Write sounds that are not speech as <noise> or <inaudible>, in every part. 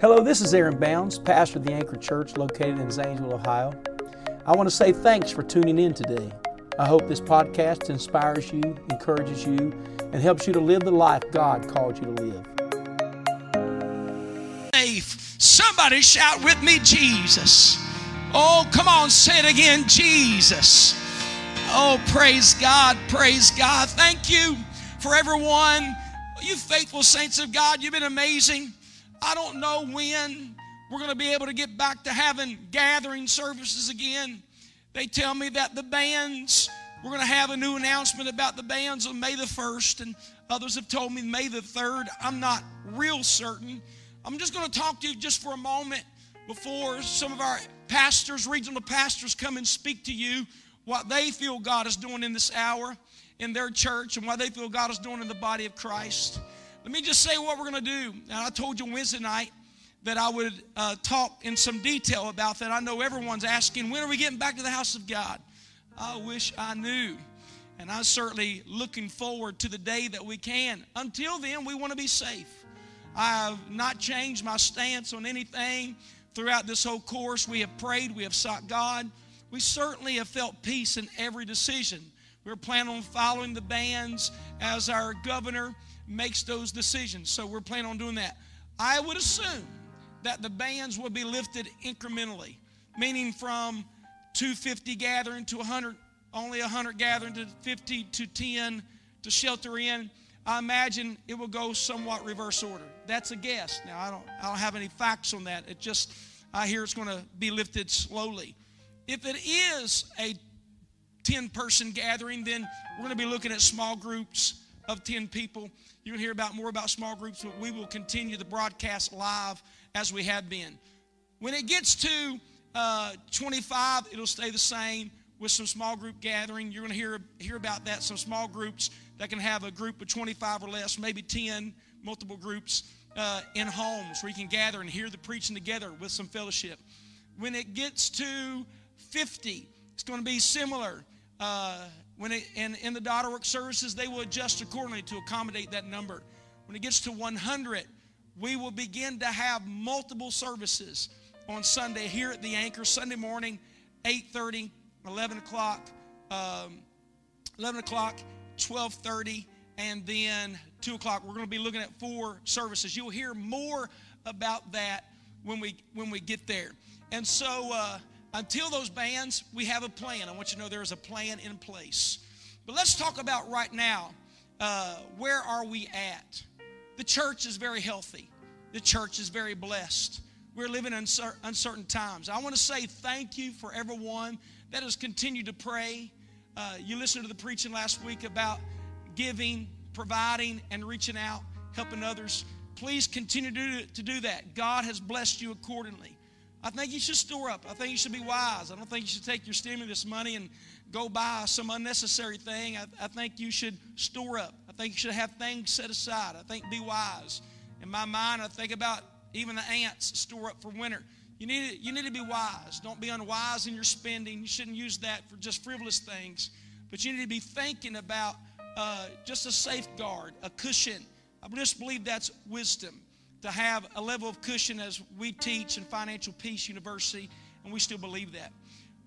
Hello, this is Aaron Bounds, pastor of the Anchor Church located in Zanesville, Ohio. I want to say thanks for tuning in today. I hope this podcast inspires you, encourages you, and helps you to live the life God called you to live. Somebody shout with me, Jesus. Oh, come on, say it again, Jesus. Oh, praise God, praise God. Thank you for everyone. You faithful saints of God, you've been amazing. I don't know when we're going to be able to get back to having gathering services again. They tell me that the bands, we're going to have a new announcement about the bands on May the 1st, and others have told me May the 3rd. I'm not real certain. I'm just going to talk to you just for a moment before some of our pastors, regional pastors, come and speak to you what they feel God is doing in this hour in their church and what they feel God is doing in the body of Christ. Let me just say what we're going to do. And I told you Wednesday night that I would uh, talk in some detail about that. I know everyone's asking, when are we getting back to the house of God? I wish I knew. And I'm certainly looking forward to the day that we can. Until then, we want to be safe. I have not changed my stance on anything throughout this whole course. We have prayed, we have sought God. We certainly have felt peace in every decision. We're planning on following the bands as our governor makes those decisions. So we're planning on doing that. I would assume that the bands will be lifted incrementally, meaning from 250 gathering to 100, only 100 gathering to 50 to 10 to shelter in. I imagine it will go somewhat reverse order. That's a guess. Now I don't I don't have any facts on that. It just I hear it's going to be lifted slowly. If it is a 10 person gathering, then we're going to be looking at small groups of 10 people. You can hear about more about small groups, but we will continue the broadcast live as we have been. When it gets to uh, 25, it'll stay the same with some small group gathering. You're going to hear, hear about that, some small groups that can have a group of 25 or less, maybe 10, multiple groups uh, in homes where you can gather and hear the preaching together with some fellowship. When it gets to 50, it's going to be similar. Uh, when it, in, in the daughter work services, they will adjust accordingly to accommodate that number. When it gets to 100, we will begin to have multiple services on Sunday here at the Anchor, Sunday morning, 8.30, 11 o'clock, um, 11 o'clock, 12.30, and then 2 o'clock. We're going to be looking at four services. You'll hear more about that when we, when we get there. And so... Uh, until those bands, we have a plan. I want you to know there is a plan in place. But let's talk about right now uh, where are we at? The church is very healthy, the church is very blessed. We're living in uncertain times. I want to say thank you for everyone that has continued to pray. Uh, you listened to the preaching last week about giving, providing, and reaching out, helping others. Please continue to to do that. God has blessed you accordingly. I think you should store up. I think you should be wise. I don't think you should take your stimulus money and go buy some unnecessary thing. I, I think you should store up. I think you should have things set aside. I think be wise. In my mind, I think about even the ants store up for winter. You need, to, you need to be wise. Don't be unwise in your spending. You shouldn't use that for just frivolous things. But you need to be thinking about uh, just a safeguard, a cushion. I just believe that's wisdom to have a level of cushion as we teach in Financial Peace University, and we still believe that.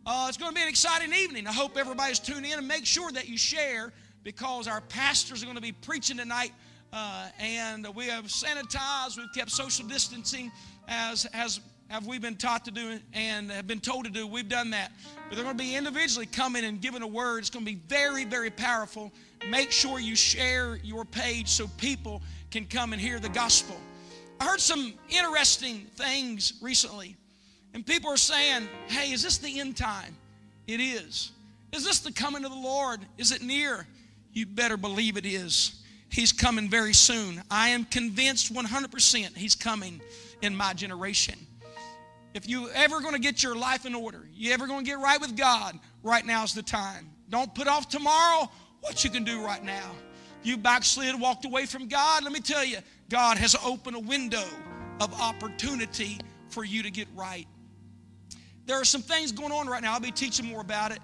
Uh, it's going to be an exciting evening. I hope everybody's tuned in and make sure that you share because our pastors are going to be preaching tonight. Uh, and we have sanitized, we've kept social distancing as, as have we been taught to do and have been told to do. We've done that. But they're going to be individually coming and giving a word. It's going to be very, very powerful. Make sure you share your page so people can come and hear the gospel. I heard some interesting things recently, and people are saying, hey, is this the end time? It is. Is this the coming of the Lord? Is it near? You better believe it is. He's coming very soon. I am convinced 100% He's coming in my generation. If you ever going to get your life in order, you ever going to get right with God, right now is the time. Don't put off tomorrow what you can do right now. You backslid, walked away from God. Let me tell you, God has opened a window of opportunity for you to get right. There are some things going on right now. I'll be teaching more about it.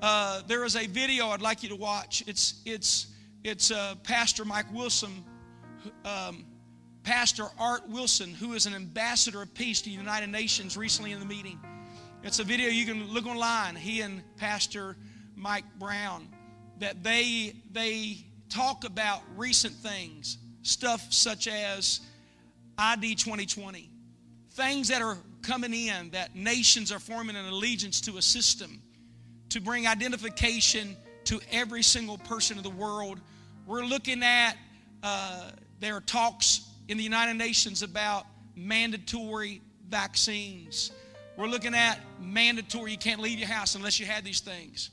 Uh, there is a video I'd like you to watch. It's it's it's uh, Pastor Mike Wilson um, Pastor Art Wilson, who is an ambassador of peace to the United Nations, recently in the meeting. It's a video you can look online. He and Pastor Mike Brown that they they talk about recent things, stuff such as ID 2020, things that are coming in that nations are forming an allegiance to a system to bring identification to every single person in the world. We're looking at uh, there are talks in the United Nations about mandatory vaccines. We're looking at mandatory, you can't leave your house unless you had these things.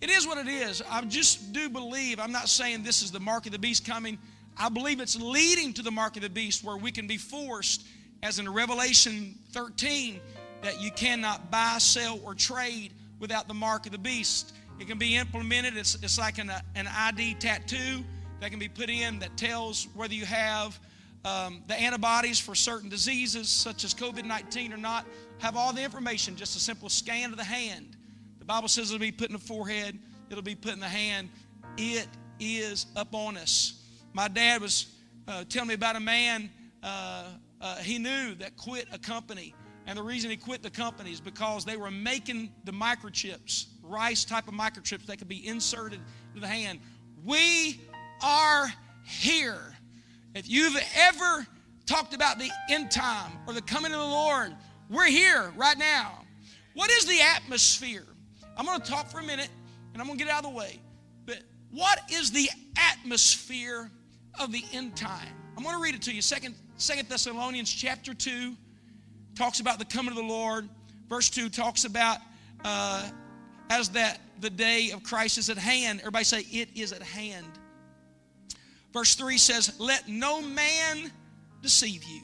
It is what it is. I just do believe, I'm not saying this is the mark of the beast coming. I believe it's leading to the mark of the beast where we can be forced, as in Revelation 13, that you cannot buy, sell, or trade without the mark of the beast. It can be implemented. It's, it's like an, an ID tattoo that can be put in that tells whether you have um, the antibodies for certain diseases such as COVID 19 or not. Have all the information, just a simple scan of the hand. The Bible says it'll be put in the forehead, it'll be put in the hand. It is upon us. My dad was uh, telling me about a man uh, uh, he knew that quit a company. And the reason he quit the company is because they were making the microchips, rice type of microchips that could be inserted into the hand. We are here. If you've ever talked about the end time or the coming of the Lord, we're here right now. What is the atmosphere? I'm going to talk for a minute and I'm going to get out of the way. But what is the atmosphere of the end time? I'm going to read it to you. Second, Second Thessalonians chapter 2 talks about the coming of the Lord. Verse 2 talks about uh, as that the day of Christ is at hand. Everybody say, it is at hand. Verse 3 says, Let no man deceive you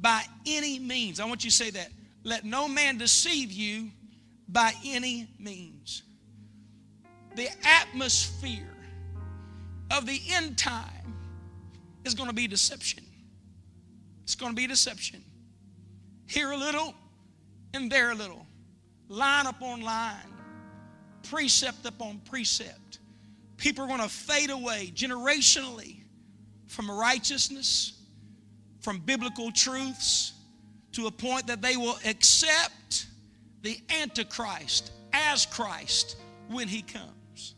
by any means. I want you to say that. Let no man deceive you by any means. The atmosphere of the end time is going to be deception. It's going to be deception. Here a little and there a little, line upon line, precept upon precept people are going to fade away generationally from righteousness, from biblical truths, to a point that they will accept the Antichrist as Christ when he comes.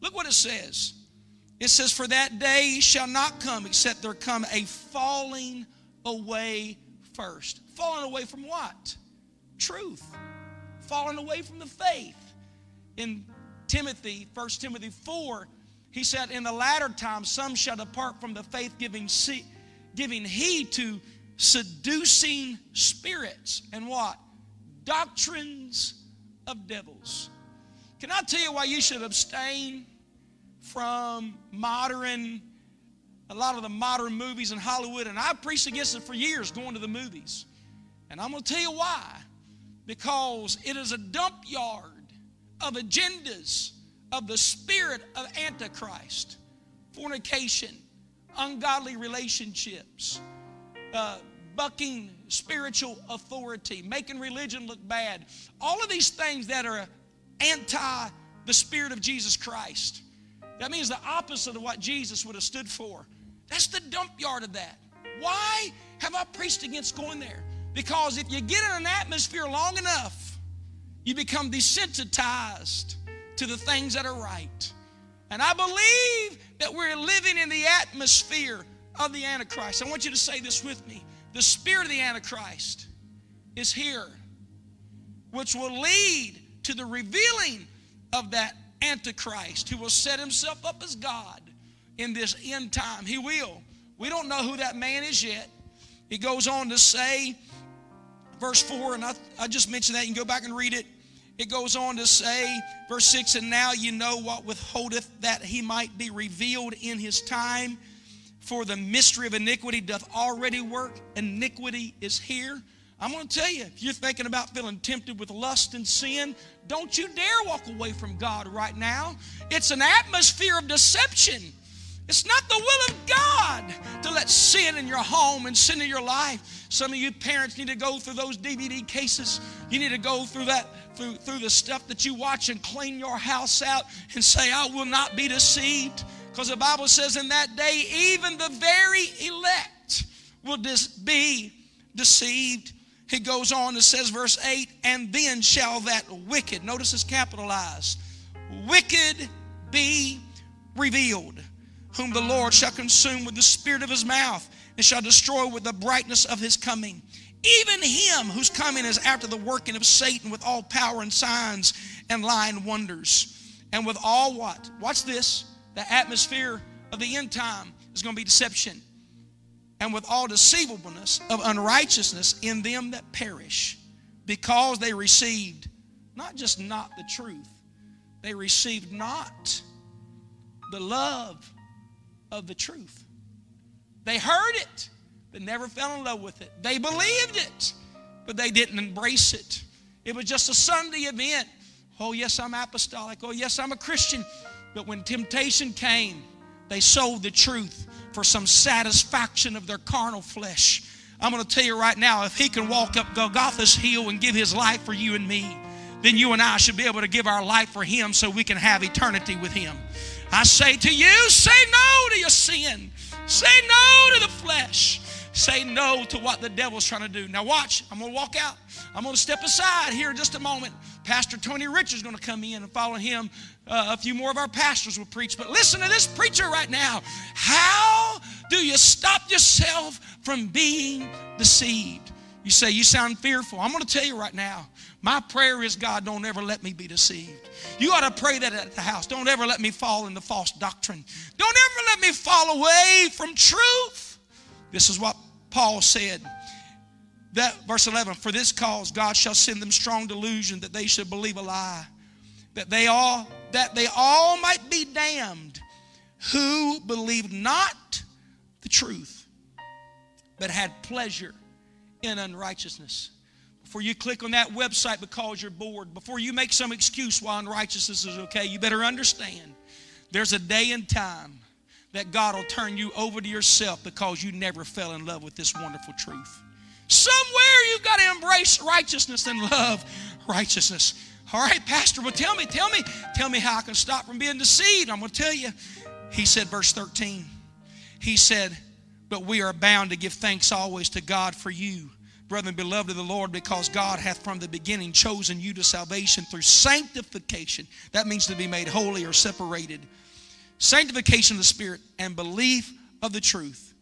Look what it says. It says, For that day shall not come except there come a falling away first. Falling away from what? Truth. Falling away from the faith. In Timothy, 1 Timothy 4, he said, In the latter time, some shall depart from the faith, giving, giving heed to seducing spirits and what? Doctrines of devils. Can I tell you why you should abstain from modern, a lot of the modern movies in Hollywood? And I've preached against it for years, going to the movies. And I'm going to tell you why. Because it is a dump yard of agendas of the spirit of Antichrist, fornication, ungodly relationships, uh, bucking spiritual authority, making religion look bad. All of these things that are anti the spirit of Jesus Christ. That means the opposite of what Jesus would have stood for. That's the dump yard of that. Why have I preached against going there? Because if you get in an atmosphere long enough, you become desensitized to the things that are right. And I believe that we're living in the atmosphere of the Antichrist. I want you to say this with me. The spirit of the Antichrist is here, which will lead to the revealing of that Antichrist who will set himself up as God in this end time. He will. We don't know who that man is yet. He goes on to say, verse 4, and I, I just mentioned that. You can go back and read it. It goes on to say, verse 6, and now you know what withholdeth that he might be revealed in his time. For the mystery of iniquity doth already work. Iniquity is here. I'm going to tell you, if you're thinking about feeling tempted with lust and sin, don't you dare walk away from God right now. It's an atmosphere of deception. It's not the will of God to let sin in your home and sin in your life. Some of you parents need to go through those DVD cases. You need to go through that through, through the stuff that you watch and clean your house out and say, I will not be deceived. Because the Bible says in that day, even the very elect will dis- be deceived. He goes on and says, verse 8, and then shall that wicked, notice it's capitalized, wicked be revealed, whom the Lord shall consume with the spirit of his mouth and shall destroy with the brightness of his coming. Even him whose coming is after the working of Satan with all power and signs and lying wonders. And with all what? Watch this. The atmosphere of the end time is going to be deception. And with all deceivableness of unrighteousness in them that perish, because they received not just not the truth, they received not the love of the truth. They heard it, but never fell in love with it. They believed it, but they didn't embrace it. It was just a Sunday event. Oh, yes, I'm apostolic. Oh, yes, I'm a Christian. But when temptation came, they sold the truth for some satisfaction of their carnal flesh. I'm going to tell you right now if he can walk up Golgotha's hill and give his life for you and me, then you and I should be able to give our life for him so we can have eternity with him. I say to you, say no to your sin. Say no to the flesh. Say no to what the devil's trying to do. Now, watch. I'm going to walk out. I'm going to step aside here in just a moment. Pastor Tony Richards is going to come in and follow him. Uh, a few more of our pastors will preach. But listen to this preacher right now. How do you stop yourself from being deceived? You say, You sound fearful. I'm going to tell you right now. My prayer is, God, don't ever let me be deceived. You ought to pray that at the house. Don't ever let me fall into false doctrine. Don't ever let me fall away from truth. This is what Paul said. That verse 11, for this cause God shall send them strong delusion that they should believe a lie, that they all that they all might be damned who believed not the truth, but had pleasure in unrighteousness. Before you click on that website because you're bored, before you make some excuse why unrighteousness is okay, you better understand there's a day and time that God will turn you over to yourself because you never fell in love with this wonderful truth. Somewhere you've got to embrace righteousness and love righteousness. All right, Pastor, well, tell me, tell me, tell me how I can stop from being deceived. I'm going to tell you. He said, verse 13, he said, But we are bound to give thanks always to God for you brethren, beloved of the Lord, because God hath from the beginning chosen you to salvation through sanctification. That means to be made holy or separated. Sanctification of the Spirit and belief of the truth.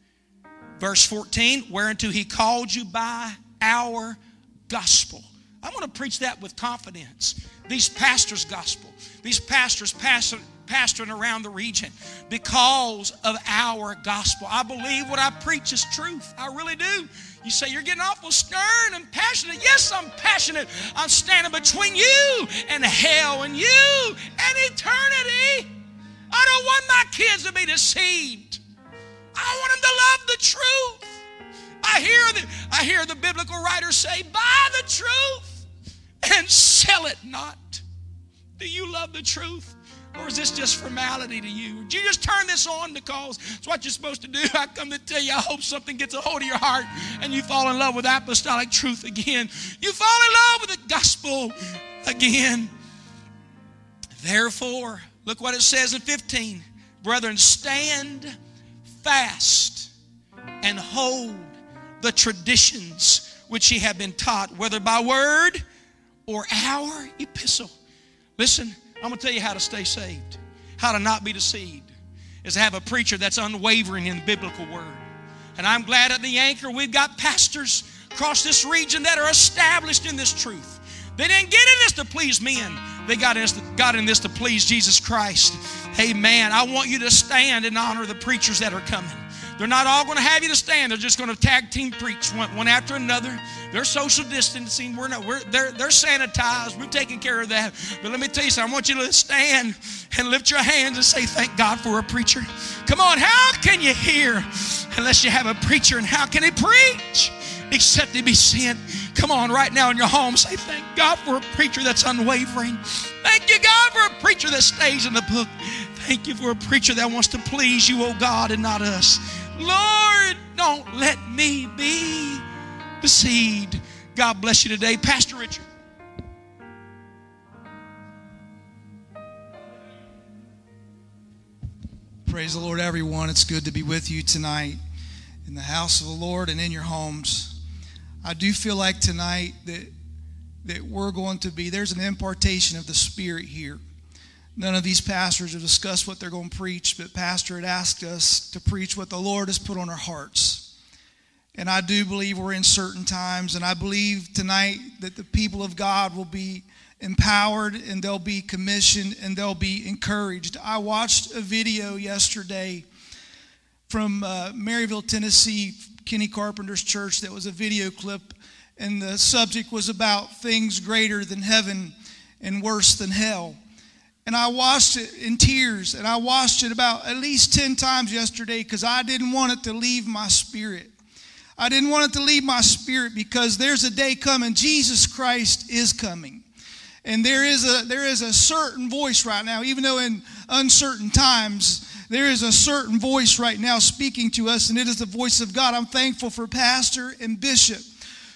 Verse 14, whereunto he called you by our gospel. I want to preach that with confidence. These pastors' gospel. These pastors pastor, pastoring around the region because of our gospel. I believe what I preach is truth. I really do. You say you're getting awful stern and passionate. Yes, I'm passionate. I'm standing between you and hell and you and eternity. I don't want my kids to be deceived. I want them to love the truth. I hear the, I hear the biblical writers say, buy the truth and sell it not. Do you love the truth? Or is this just formality to you? Did you just turn this on because it's what you're supposed to do? <laughs> I come to tell you, I hope something gets a hold of your heart and you fall in love with apostolic truth again. You fall in love with the gospel again. Therefore, look what it says in 15. Brethren, stand fast and hold the traditions which ye have been taught, whether by word or our epistle. Listen, I'm going to tell you how to stay saved, how to not be deceived, is to have a preacher that's unwavering in the biblical word. And I'm glad at the anchor we've got pastors across this region that are established in this truth. They didn't get in this to please men. They got in, this to, got in this to please Jesus Christ. Amen. I want you to stand and honor the preachers that are coming. They're not all going to have you to stand. They're just going to tag team preach one, one after another. They're social distancing. We're not. We're they're they're sanitized. We're taking care of that. But let me tell you something. I want you to stand and lift your hands and say, "Thank God for a preacher." Come on. How can you hear unless you have a preacher? And how can he preach except he be sent? Come on, right now in your home, say, Thank God for a preacher that's unwavering. Thank you, God, for a preacher that stays in the book. Thank you for a preacher that wants to please you, oh God, and not us. Lord, don't let me be deceived. God bless you today. Pastor Richard. Praise the Lord, everyone. It's good to be with you tonight in the house of the Lord and in your homes. I do feel like tonight that that we're going to be there's an impartation of the Spirit here. None of these pastors have discussed what they're going to preach, but Pastor had asked us to preach what the Lord has put on our hearts. And I do believe we're in certain times, and I believe tonight that the people of God will be empowered and they'll be commissioned and they'll be encouraged. I watched a video yesterday from uh, Maryville, Tennessee, Kenny Carpenter's church that was a video clip, and the subject was about things greater than heaven and worse than hell. And I washed it in tears, and I washed it about at least 10 times yesterday because I didn't want it to leave my spirit. I didn't want it to leave my spirit because there's a day coming. Jesus Christ is coming. And there is a there is a certain voice right now, even though in uncertain times, there is a certain voice right now speaking to us, and it is the voice of God. I'm thankful for pastor and bishop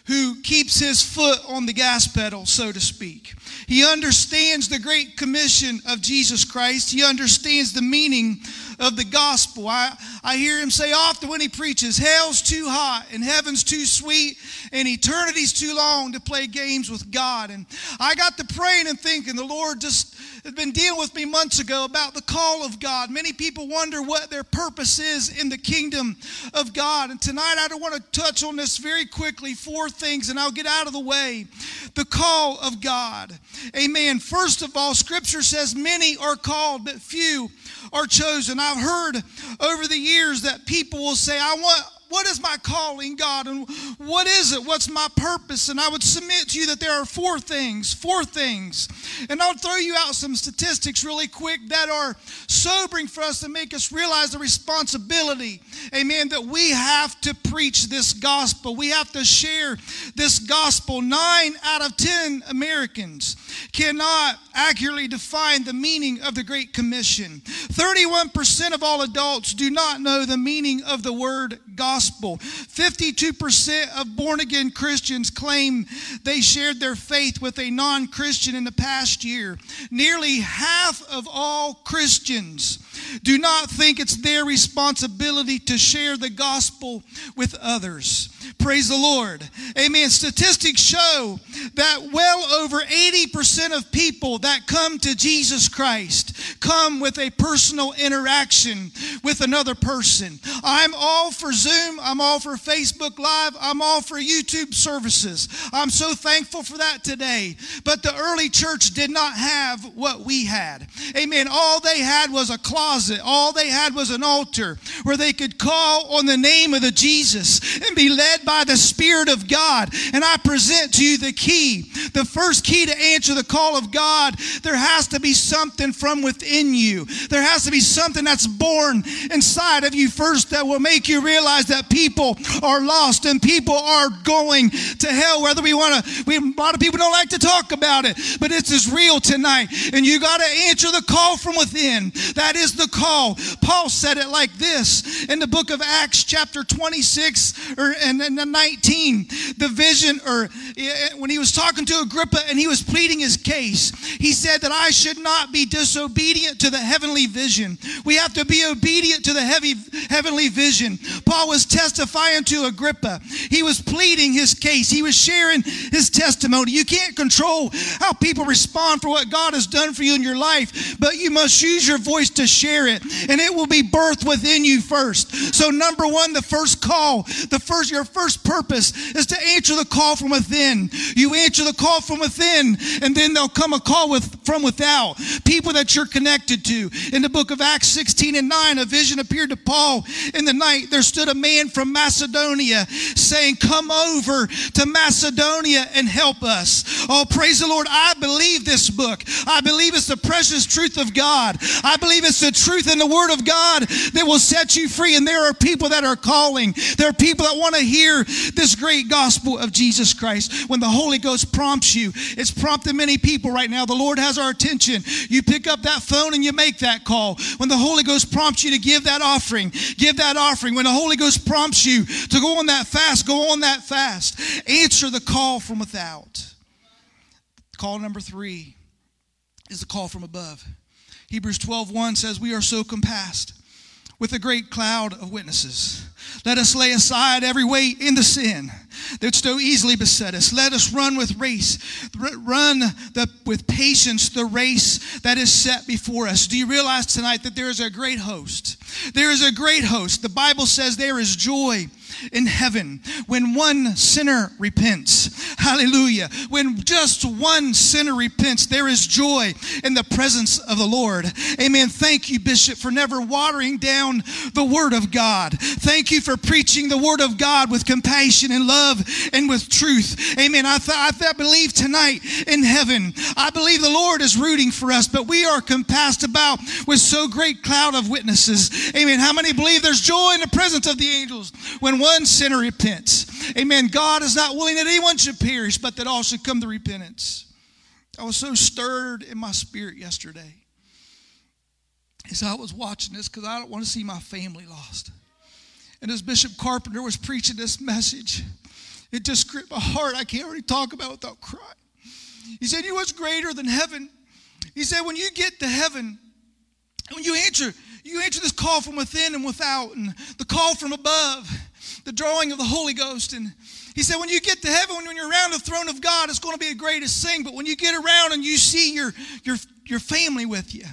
who keeps his foot on the gas pedal, so to speak. He understands the great commission of Jesus Christ. He understands the meaning of the gospel. I, I hear him say often when he preaches, hell's too hot and heaven's too sweet and eternity's too long to play games with God. And I got to praying and thinking, the Lord just had been dealing with me months ago about the call of God. Many people wonder what their purpose is in the kingdom of God. And tonight I don't want to touch on this very quickly, four things, and I'll get out of the way. The call of God. Amen. First of all, scripture says many are called, but few are chosen. I've heard over the years that people will say, I want what is my calling, God? And what is it? What's my purpose? And I would submit to you that there are four things, four things. And I'll throw you out some statistics really quick that are sobering for us to make us realize the responsibility, amen, that we have to preach this gospel. We have to share this gospel. Nine out of ten Americans cannot accurately define the meaning of the Great Commission. 31% of all adults do not know the meaning of the word gospel. 52% of born again Christians claim they shared their faith with a non Christian in the past year. Nearly half of all Christians do not think it's their responsibility to share the gospel with others. Praise the Lord. Amen. Statistics show that well over 80% of people that come to Jesus Christ come with a personal interaction with another person. I'm all for Zoom. I'm all for Facebook Live. I'm all for YouTube services. I'm so thankful for that today. But the early church did not have what we had. Amen. All they had was a closet. All they had was an altar where they could call on the name of the Jesus and be led by the Spirit of God. And I present to you the key. The first key to answer the call of God, there has to be something from within you. There has to be something that's born inside of you first that will make you realize that people are lost and people are going to hell. Whether we want to, we, a lot of people don't like to talk about it, but it's as real tonight. And you got to answer the call from within. That is the call. Paul said it like this in the book of Acts, chapter 26 or, and, and 19. The vision, or eh, eh, when he was talking to Agrippa and he was pleading his case, he said that I should not be disobedient to the heavenly vision. We have to be obedient to the heavy, heavenly vision. Paul was testifying to Agrippa. He was pleading his case. He was sharing his testimony. You can't control how people respond for what God has done for you in your life, but you must use your voice to share it, and it will be birthed within you first. So, number one, the first call, the first, your first purpose is to answer the call from within. You answer the call from within, and then there'll come a call with from without. People that you're connected to. In the book of Acts 16 and 9, a vision appeared to Paul in the night. There stood a man from Macedonia saying, Come over to Macedonia and help us. Oh, praise the Lord. I believe this book. I believe it's the precious truth of God. I believe it's the truth in the Word of God that will set you free. And there are people that are calling. There are people that want to hear this great gospel of Jesus Christ. When the Holy Ghost prompts you, it's prompting many people right now. The Lord has our attention. You pick up that phone and you make that call. When the Holy Ghost prompts you to give that offering, give that offering. When the Holy Ghost prompts you to go on that fast, go on that fast. Answer the call from without. Call number three is the call from above. Hebrews 12 1 says, We are so compassed with a great cloud of witnesses. Let us lay aside every weight in the sin that so easily beset us. Let us run with race, run the, with patience the race that is set before us. Do you realize tonight that there is a great host? There is a great host. The Bible says there is joy in heaven when one sinner repents. Hallelujah. When just one sinner repents, there is joy in the presence of the Lord. Amen. Thank you, Bishop, for never watering down the Word of God. Thank you for preaching the Word of God with compassion and love and with truth. Amen. I, th- I, th- I believe tonight in heaven, I believe the Lord is rooting for us, but we are compassed about with so great cloud of witnesses. Amen. How many believe there's joy in the presence of the angels when one sinner repents. Amen. God is not willing that anyone should perish, but that all should come to repentance. I was so stirred in my spirit yesterday as I was watching this because I don't want to see my family lost. And as Bishop Carpenter was preaching this message, it just gripped my heart. I can't really talk about it without crying. He said, You what's greater than heaven? He said, When you get to heaven, when you answer, you answer this call from within and without, and the call from above, the drawing of the Holy Ghost. And he said, when you get to heaven, when you're around the throne of God, it's going to be the greatest thing. But when you get around and you see your, your, your family with you,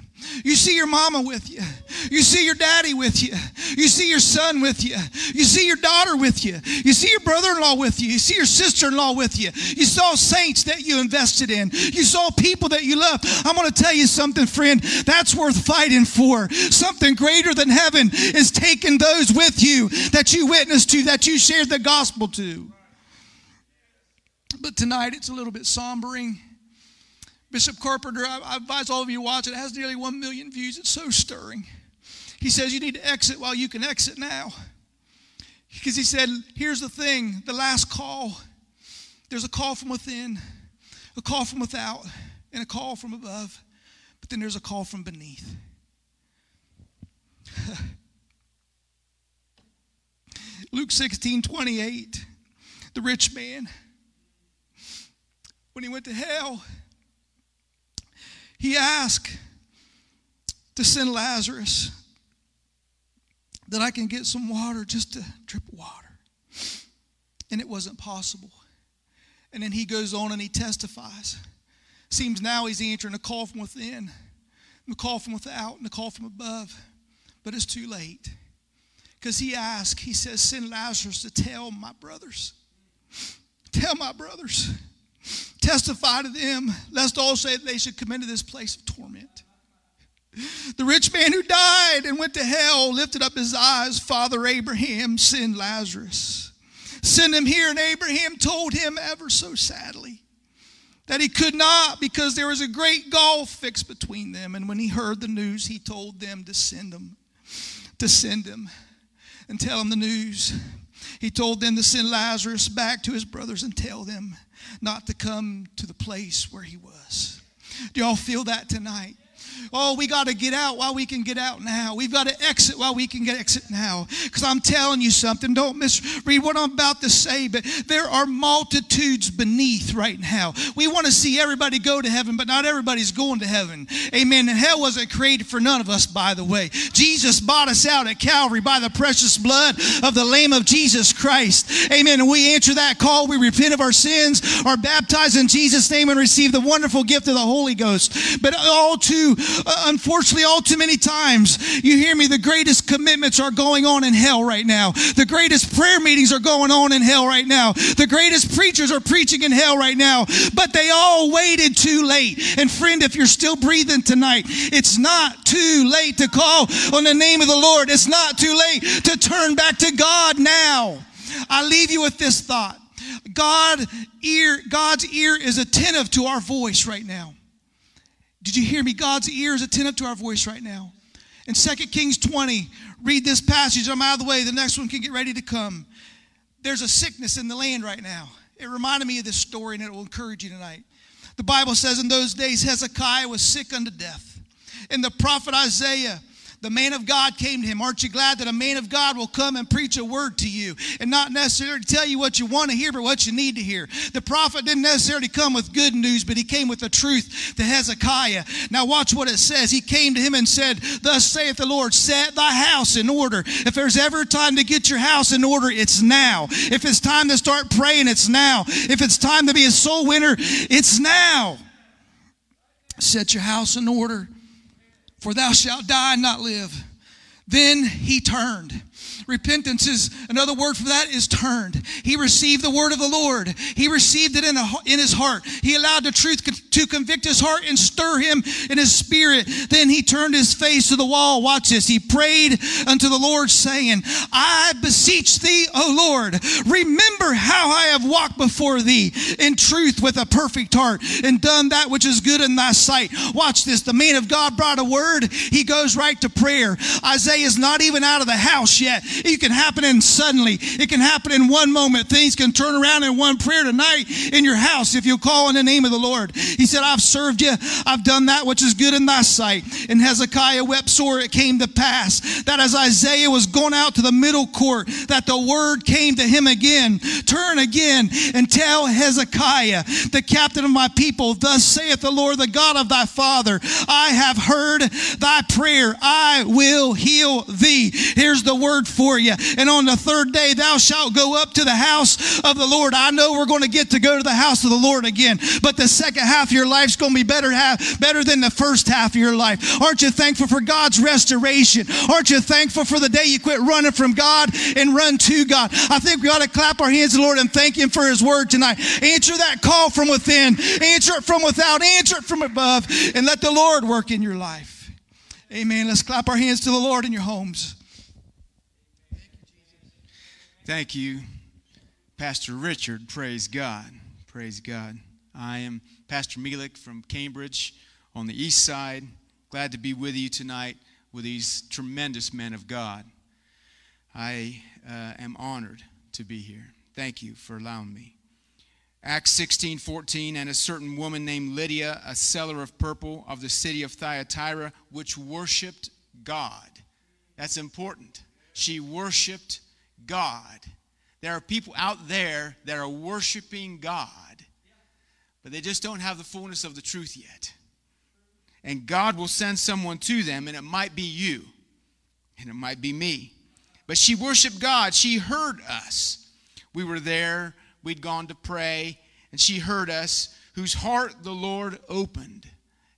you see your mama with you, you see your daddy with you, you see your son with you, you see your daughter with you, you see your brother in law with you, you see your sister in law with you, you saw saints that you invested in, you saw people that you loved. I'm going to tell you something, friend, that's worth fighting for. Something greater than heaven is taking those with you that you witnessed to, that you shared the gospel to. But tonight it's a little bit sombering. Bishop Carpenter, I, advise all of you watch it. It has nearly 1 million views. It's so stirring. He says you need to exit while you can exit now. Because he said, here's the thing the last call. There's a call from within, a call from without, and a call from above. But then there's a call from beneath. <laughs> Luke 16, 28, the rich man when he went to hell, he asked to send Lazarus that I can get some water, just a drip water. And it wasn't possible. And then he goes on and he testifies. Seems now he's answering a call from within, a call from without, and a call from above. But it's too late. Because he asked, he says, Send Lazarus to tell my brothers. Tell my brothers testify to them, lest all say that they should come into this place of torment. The rich man who died and went to hell lifted up his eyes. Father Abraham, send Lazarus. Send him here. And Abraham told him ever so sadly that he could not because there was a great gulf fixed between them. And when he heard the news, he told them to send him, to send him and tell him the news. He told them to send Lazarus back to his brothers and tell them not to come to the place where he was. Do y'all feel that tonight? Oh, we got to get out while we can get out now. We've got to exit while we can get exit now. Because I'm telling you something, don't misread what I'm about to say, but there are multitudes beneath right now. We want to see everybody go to heaven, but not everybody's going to heaven. Amen. And hell wasn't created for none of us, by the way. Jesus bought us out at Calvary by the precious blood of the Lamb of Jesus Christ. Amen. And we answer that call. We repent of our sins, are baptized in Jesus' name, and receive the wonderful gift of the Holy Ghost. But all too uh, unfortunately, all too many times, you hear me, the greatest commitments are going on in hell right now. The greatest prayer meetings are going on in hell right now. The greatest preachers are preaching in hell right now. But they all waited too late. And friend, if you're still breathing tonight, it's not too late to call on the name of the Lord. It's not too late to turn back to God now. I leave you with this thought. God ear, God's ear is attentive to our voice right now. Did you hear me? God's ear is attentive to our voice right now. In 2 Kings 20, read this passage. I'm out of the way. The next one can get ready to come. There's a sickness in the land right now. It reminded me of this story, and it will encourage you tonight. The Bible says in those days Hezekiah was sick unto death. And the prophet Isaiah, the man of God came to him. Aren't you glad that a man of God will come and preach a word to you and not necessarily tell you what you want to hear, but what you need to hear? The prophet didn't necessarily come with good news, but he came with the truth to Hezekiah. Now, watch what it says. He came to him and said, Thus saith the Lord, set thy house in order. If there's ever a time to get your house in order, it's now. If it's time to start praying, it's now. If it's time to be a soul winner, it's now. Set your house in order, for thou shalt die and not live. Then he turned Repentance is another word for that is turned. He received the word of the Lord. He received it in, a, in his heart. He allowed the truth to convict his heart and stir him in his spirit. Then he turned his face to the wall. Watch this. He prayed unto the Lord, saying, I beseech thee, O Lord, remember how I have walked before thee in truth with a perfect heart and done that which is good in thy sight. Watch this. The man of God brought a word. He goes right to prayer. Isaiah is not even out of the house yet. It can happen in suddenly. It can happen in one moment. Things can turn around in one prayer tonight in your house if you call on the name of the Lord. He said, I've served you. I've done that which is good in thy sight. And Hezekiah wept sore. It came to pass that as Isaiah was going out to the middle court, that the word came to him again. Turn again and tell Hezekiah, the captain of my people, thus saith the Lord, the God of thy father, I have heard thy prayer. I will heal thee. Here's the word for for you. And on the third day, thou shalt go up to the house of the Lord. I know we're going to get to go to the house of the Lord again, but the second half of your life's going to be better, half, better than the first half of your life. Aren't you thankful for God's restoration? Aren't you thankful for the day you quit running from God and run to God? I think we ought to clap our hands to the Lord and thank Him for His word tonight. Answer that call from within, answer it from without, answer it from above, and let the Lord work in your life. Amen. Let's clap our hands to the Lord in your homes. Thank you, Pastor Richard. Praise God. Praise God. I am Pastor Mielik from Cambridge on the east side. Glad to be with you tonight with these tremendous men of God. I uh, am honored to be here. Thank you for allowing me. Acts 16 14, and a certain woman named Lydia, a seller of purple of the city of Thyatira, which worshiped God. That's important. She worshiped God. There are people out there that are worshiping God, but they just don't have the fullness of the truth yet. And God will send someone to them, and it might be you, and it might be me. But she worshiped God. She heard us. We were there, we'd gone to pray, and she heard us, whose heart the Lord opened.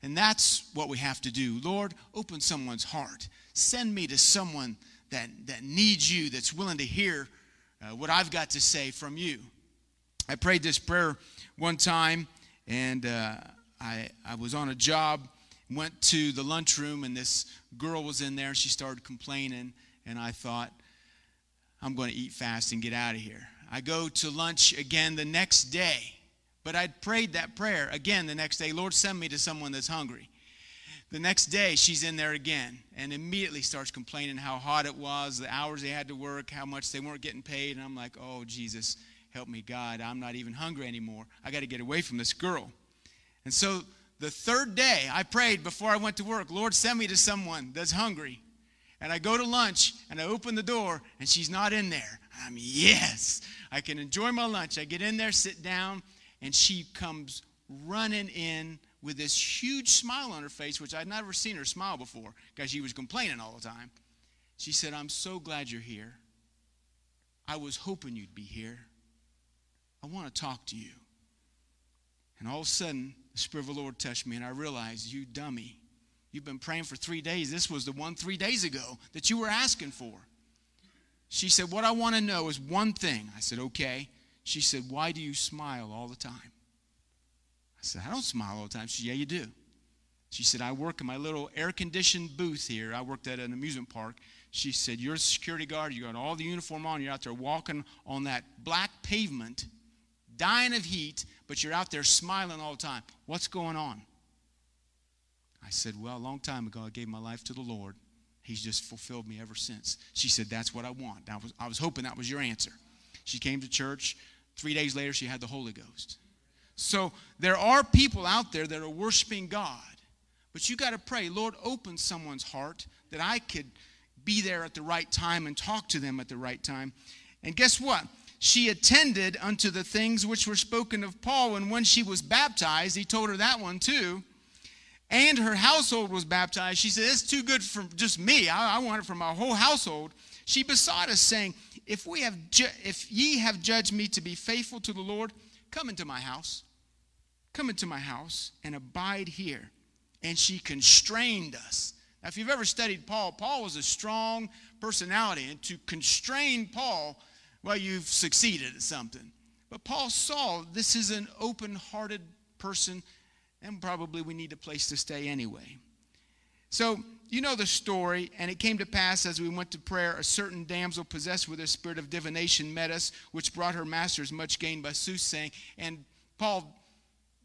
And that's what we have to do. Lord, open someone's heart. Send me to someone that, that needs you, that's willing to hear uh, what I've got to say from you. I prayed this prayer one time, and uh, I, I was on a job, went to the lunchroom, and this girl was in there. She started complaining, and I thought, I'm going to eat fast and get out of here. I go to lunch again the next day, but I'd prayed that prayer again the next day Lord, send me to someone that's hungry. The next day, she's in there again and immediately starts complaining how hot it was, the hours they had to work, how much they weren't getting paid. And I'm like, oh, Jesus, help me, God. I'm not even hungry anymore. I got to get away from this girl. And so the third day, I prayed before I went to work, Lord, send me to someone that's hungry. And I go to lunch and I open the door and she's not in there. I'm, yes, I can enjoy my lunch. I get in there, sit down, and she comes running in with this huge smile on her face, which I'd never seen her smile before because she was complaining all the time. She said, I'm so glad you're here. I was hoping you'd be here. I want to talk to you. And all of a sudden, the Spirit of the Lord touched me, and I realized, you dummy, you've been praying for three days. This was the one three days ago that you were asking for. She said, What I want to know is one thing. I said, Okay. She said, Why do you smile all the time? I said, I don't smile all the time. She said, Yeah, you do. She said, I work in my little air conditioned booth here. I worked at an amusement park. She said, You're a security guard. You got all the uniform on. You're out there walking on that black pavement, dying of heat, but you're out there smiling all the time. What's going on? I said, Well, a long time ago, I gave my life to the Lord. He's just fulfilled me ever since. She said, That's what I want. I was, I was hoping that was your answer. She came to church. Three days later, she had the Holy Ghost. So there are people out there that are worshiping God. But you got to pray, Lord, open someone's heart that I could be there at the right time and talk to them at the right time. And guess what? She attended unto the things which were spoken of Paul. And when she was baptized, he told her that one too. And her household was baptized. She said, It's too good for just me. I, I want it for my whole household. She besought us, saying, If we have ju- if ye have judged me to be faithful to the Lord, come into my house. Come into my house and abide here. And she constrained us. Now, if you've ever studied Paul, Paul was a strong personality. And to constrain Paul, well, you've succeeded at something. But Paul saw this is an open hearted person, and probably we need a place to stay anyway. So, you know the story, and it came to pass as we went to prayer, a certain damsel possessed with a spirit of divination met us, which brought her masters much gain by soothsaying. And Paul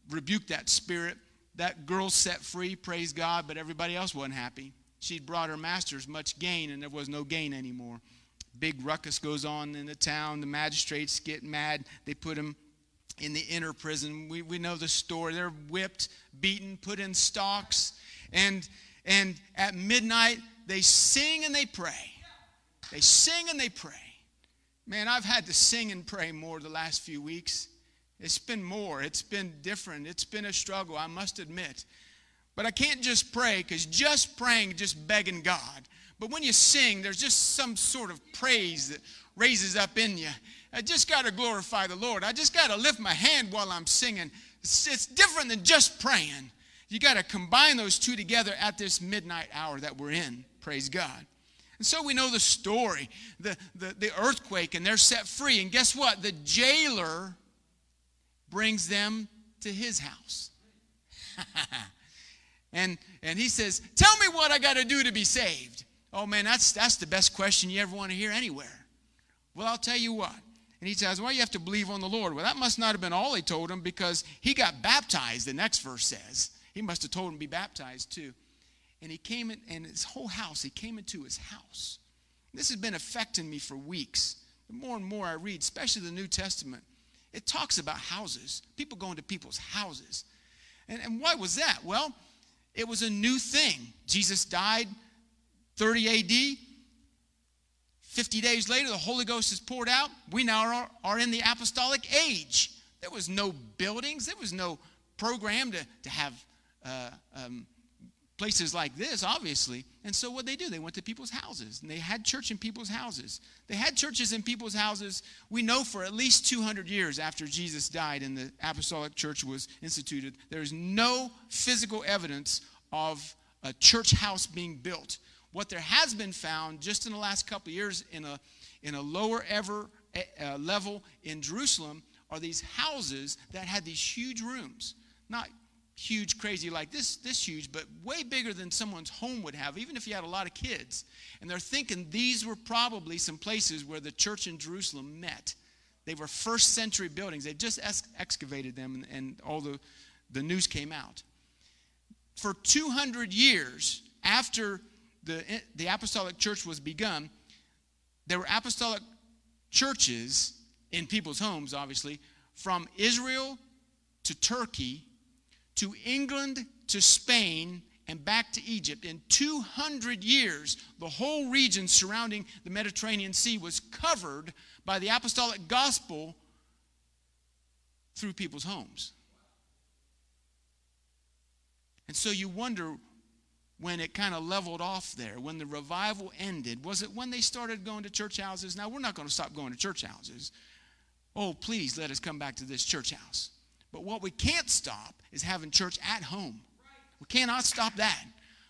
rebuked that spirit that girl set free, praise God, but everybody else wasn't happy. She'd brought her masters much gain, and there was no gain anymore. Big ruckus goes on in the town. The magistrates get mad. They put him in the inner prison. We, we know the story. They're whipped, beaten, put in stocks. And, and at midnight, they sing and they pray. They sing and they pray. Man, I've had to sing and pray more the last few weeks. It's been more, it's been different, it's been a struggle, I must admit. But I can't just pray because just praying, just begging God. But when you sing, there's just some sort of praise that raises up in you. I just got to glorify the Lord. I just got to lift my hand while I'm singing. It's, it's different than just praying. You got to combine those two together at this midnight hour that we're in. Praise God. And so we know the story the, the, the earthquake, and they're set free. And guess what? The jailer brings them to his house. <laughs> and, and he says, Tell me what I got to do to be saved. Oh man, that's, that's the best question you ever want to hear anywhere. Well, I'll tell you what. And he says, Well, you have to believe on the Lord. Well, that must not have been all he told him because he got baptized, the next verse says. He must have told him to be baptized too. And he came in, and his whole house, he came into his house. This has been affecting me for weeks. The more and more I read, especially the New Testament, it talks about houses, people going to people's houses. And, and why was that? Well, it was a new thing. Jesus died 30 AD. 50 days later, the Holy Ghost is poured out. We now are, are in the apostolic age. There was no buildings, there was no program to, to have uh, um, places like this, obviously. And so what they do, they went to people's houses and they had church in people's houses. They had churches in people's houses, we know, for at least 200 years after Jesus died and the apostolic church was instituted. There is no physical evidence of a church house being built. What there has been found just in the last couple years in a, in a lower ever uh, level in Jerusalem are these houses that had these huge rooms. Not huge, crazy like this, this huge, but way bigger than someone's home would have, even if you had a lot of kids. And they're thinking these were probably some places where the church in Jerusalem met. They were first century buildings. They just ex- excavated them, and, and all the, the news came out. For 200 years after the, eh, the apostolic church was begun, there were apostolic churches in people's homes, obviously, from Israel to Turkey to England to Spain and back to Egypt. In 200 years, the whole region surrounding the Mediterranean Sea was covered by the apostolic gospel through people's homes. And so you wonder when it kind of leveled off there, when the revival ended, was it when they started going to church houses? Now, we're not going to stop going to church houses. Oh, please let us come back to this church house. But what we can't stop is having church at home. We cannot stop that.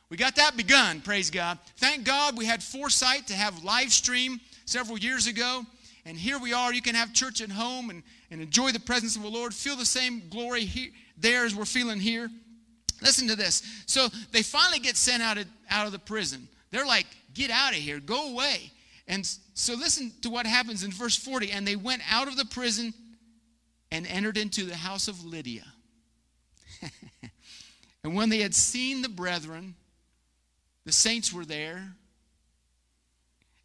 We got that begun, praise God. Thank God we had foresight to have live stream several years ago. And here we are. You can have church at home and, and enjoy the presence of the Lord. Feel the same glory here, there as we're feeling here. Listen to this. So they finally get sent out of, out of the prison. They're like, get out of here, go away. And so listen to what happens in verse 40. And they went out of the prison and entered into the house of Lydia. <laughs> and when they had seen the brethren, the saints were there,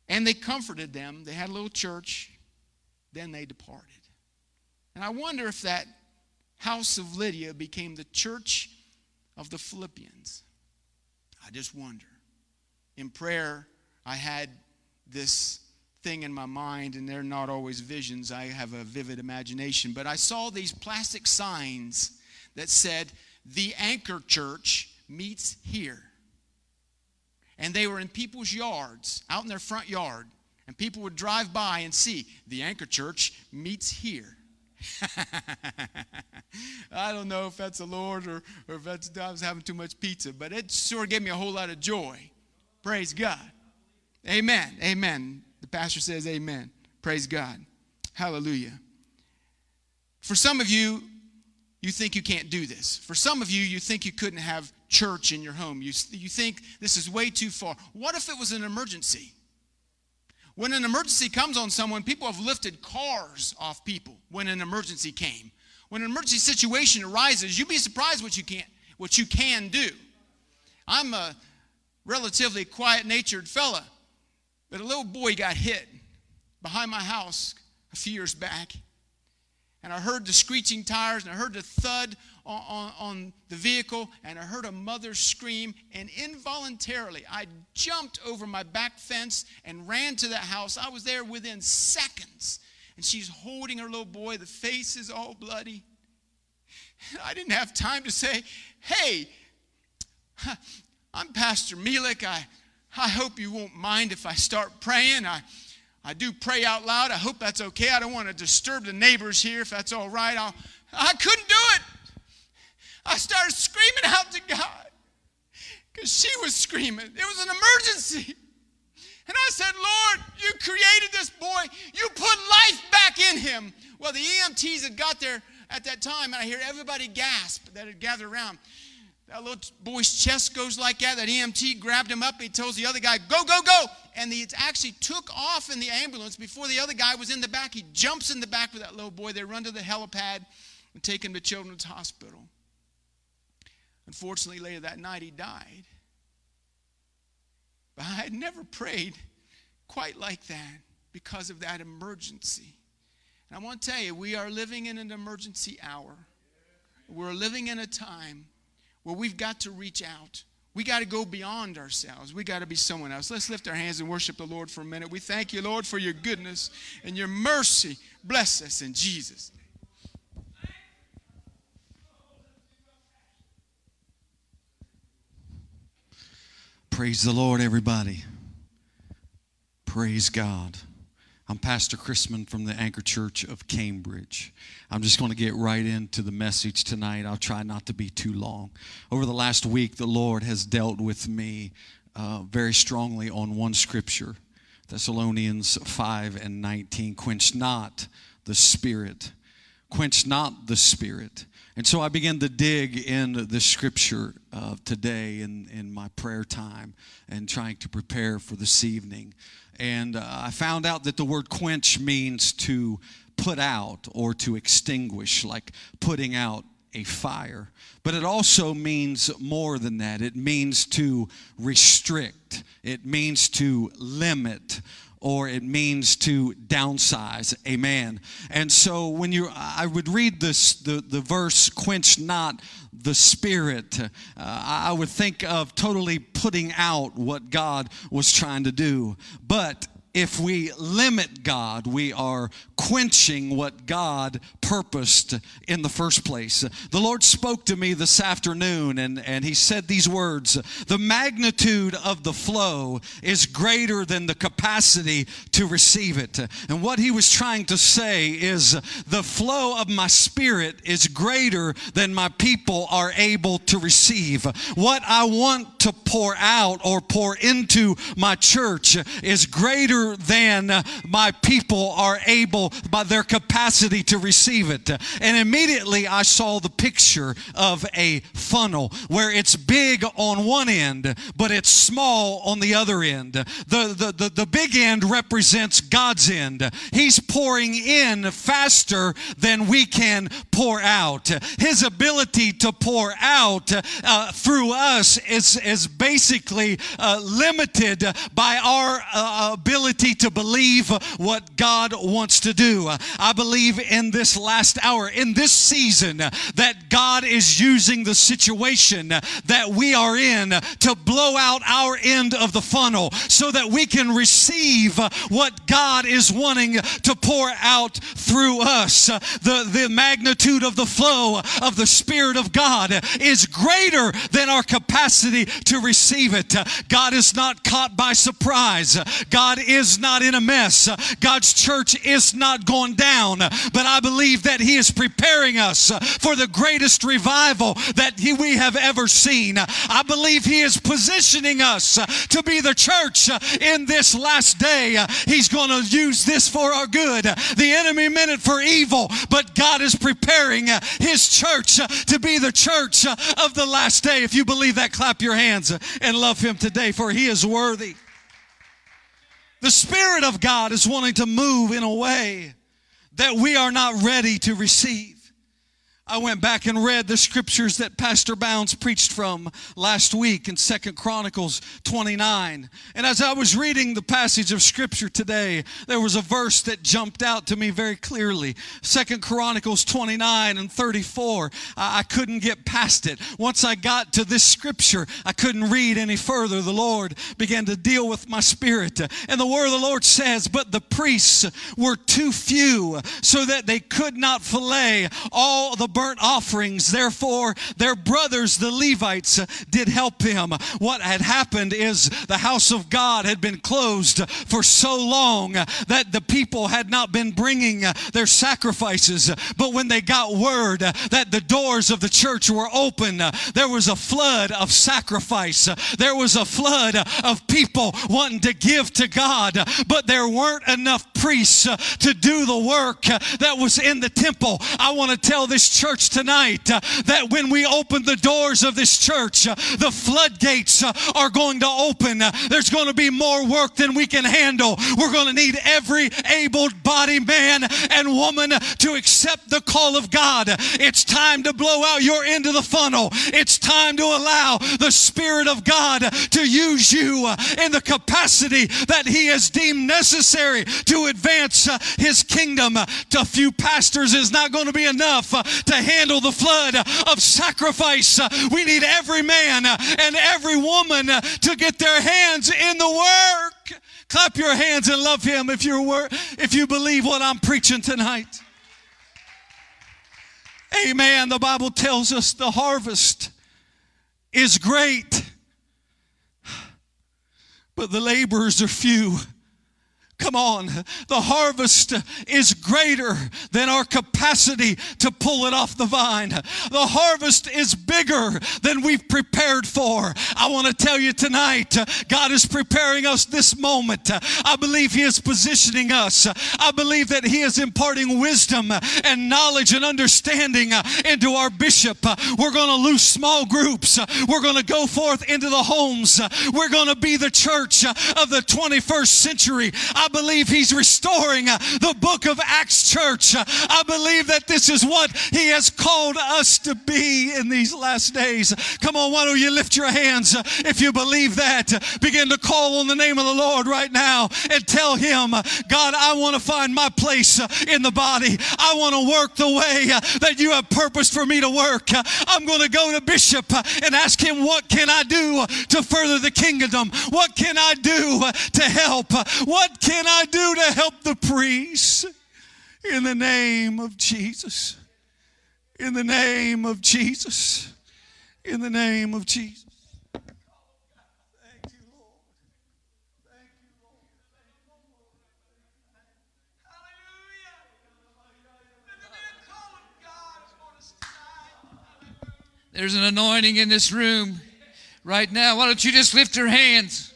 and they comforted them. They had a little church. Then they departed. And I wonder if that house of Lydia became the church of the Philippians. I just wonder. in prayer, I had this thing in my mind, and they're not always visions. I have a vivid imagination. But I saw these plastic signs that said, The Anchor Church meets here. And they were in people's yards, out in their front yard. And people would drive by and see, The Anchor Church meets here. <laughs> I don't know if that's the Lord or, or if that's I was having too much pizza, but it sure gave me a whole lot of joy. Praise God. Amen. Amen. The pastor says amen. Praise God. Hallelujah. For some of you, you think you can't do this. For some of you, you think you couldn't have church in your home. You, you think this is way too far. What if it was an emergency? When an emergency comes on someone, people have lifted cars off people when an emergency came. When an emergency situation arises, you'd be surprised what you can what you can do. I'm a relatively quiet-natured fella, but a little boy got hit behind my house a few years back. And I heard the screeching tires and I heard the thud on, on, on, the vehicle and I heard a mother scream. And involuntarily, I jumped over my back fence and ran to that house. I was there within seconds. And she's holding her little boy. The face is all bloody. I didn't have time to say, hey, <laughs> I'm Pastor Mielek. I, I hope you won't mind if I start praying. I, I do pray out loud. I hope that's okay. I don't want to disturb the neighbors here if that's all right. I'll, I couldn't do it. I started screaming out to God because she was screaming. It was an emergency. And I said, Lord, you created this boy. You put life back in him. Well, the EMTs had got there at that time, and I hear everybody gasp that had gathered around. That little boy's chest goes like that. That EMT grabbed him up. He tells the other guy, go, go, go. And he actually took off in the ambulance before the other guy was in the back. He jumps in the back with that little boy. They run to the helipad and take him to Children's Hospital. Unfortunately, later that night, he died. But I had never prayed quite like that because of that emergency. And I want to tell you, we are living in an emergency hour. We're living in a time where we've got to reach out. We got to go beyond ourselves. We got to be someone else. Let's lift our hands and worship the Lord for a minute. We thank you, Lord, for your goodness and your mercy. Bless us in Jesus' name. Praise the Lord, everybody. Praise God. I'm Pastor Chrisman from the Anchor Church of Cambridge. I'm just going to get right into the message tonight. I'll try not to be too long. Over the last week, the Lord has dealt with me uh, very strongly on one scripture Thessalonians 5 and 19. Quench not the Spirit. Quench not the Spirit. And so I began to dig in the scripture uh, today in, in my prayer time and trying to prepare for this evening. And uh, I found out that the word quench means to put out or to extinguish, like putting out a fire. But it also means more than that. It means to restrict, it means to limit or it means to downsize. Amen. And so when you, I would read this, the, the verse, quench not the spirit, uh, I would think of totally putting out what God was trying to do. But if we limit God, we are quenching what God purposed in the first place. The Lord spoke to me this afternoon and, and He said these words The magnitude of the flow is greater than the capacity to receive it. And what He was trying to say is the flow of my spirit is greater than my people are able to receive. What I want to pour out or pour into my church is greater than my people are able by their capacity to receive it. And immediately I saw the picture of a funnel where it's big on one end, but it's small on the other end. The, the, the, the big end represents God's end. He's pouring in faster than we can pour out. His ability to pour out uh, through us is, is basically uh, limited by our uh, ability ability to believe what God wants to do. I believe in this last hour, in this season, that God is using the situation that we are in to blow out our end of the funnel so that we can receive what God is wanting to pour out through us. The, the magnitude of the flow of the Spirit of God is greater than our capacity to receive it. God is not caught by surprise. God is not in a mess. God's church is not going down, but I believe that He is preparing us for the greatest revival that he, we have ever seen. I believe He is positioning us to be the church in this last day. He's going to use this for our good. The enemy meant it for evil, but God is preparing His church to be the church of the last day. If you believe that, clap your hands and love Him today, for He is worthy. The Spirit of God is wanting to move in a way that we are not ready to receive. I went back and read the scriptures that Pastor Bounds preached from last week in Second Chronicles 29. And as I was reading the passage of scripture today, there was a verse that jumped out to me very clearly. Second Chronicles 29 and 34. I, I couldn't get past it. Once I got to this scripture, I couldn't read any further. The Lord began to deal with my spirit. And the word of the Lord says, But the priests were too few so that they could not fillet all the burnt offerings. Therefore, their brothers, the Levites, did help them. What had happened is the house of God had been closed for so long that the people had not been bringing their sacrifices. But when they got word that the doors of the church were open, there was a flood of sacrifice. There was a flood of people wanting to give to God, but there weren't enough priests to do the work that was in the temple. I want to tell this church tonight uh, that when we open the doors of this church, uh, the floodgates uh, are going to open. Uh, there's going to be more work than we can handle. We're going to need every able bodied man and woman to accept the call of God. It's time to blow out your end of the funnel. It's time to allow the Spirit of God to use you uh, in the capacity that He has deemed necessary to advance uh, His kingdom. Uh, to a few pastors is not going to be enough to to handle the flood uh, of sacrifice. We need every man and every woman to get their hands in the work. Clap your hands and love him if you're if you believe what I'm preaching tonight. Amen. The Bible tells us the harvest is great, but the laborers are few. Come on, the harvest is greater than our capacity to pull it off the vine. The harvest is bigger than we've prepared for. I want to tell you tonight, God is preparing us this moment. I believe He is positioning us. I believe that He is imparting wisdom and knowledge and understanding into our bishop. We're going to lose small groups. We're going to go forth into the homes. We're going to be the church of the 21st century. I believe he's restoring uh, the book of Acts church. Uh, I believe that this is what he has called us to be in these last days. Come on, why don't you lift your hands uh, if you believe that? Begin to call on the name of the Lord right now and tell him, God, I want to find my place uh, in the body. I want to work the way uh, that you have purposed for me to work. Uh, I'm going to go to Bishop and ask him, what can I do to further the kingdom? What can I do to help? What can can I do to help the priests? In the name of Jesus. In the name of Jesus. In the name of Jesus. There's an anointing in this room right now. Why don't you just lift your hands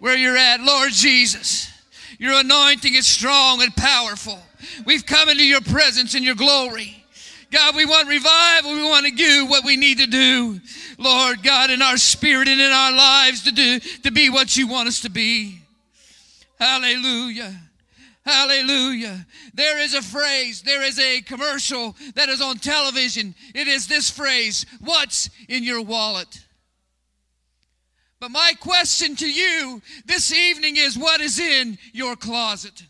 where you're at? Lord Jesus. Your anointing is strong and powerful. We've come into your presence in your glory. God, we want revival. We want to do what we need to do. Lord God, in our spirit and in our lives to do, to be what you want us to be. Hallelujah. Hallelujah. There is a phrase, there is a commercial that is on television. It is this phrase What's in your wallet? But my question to you this evening is what is in your closet?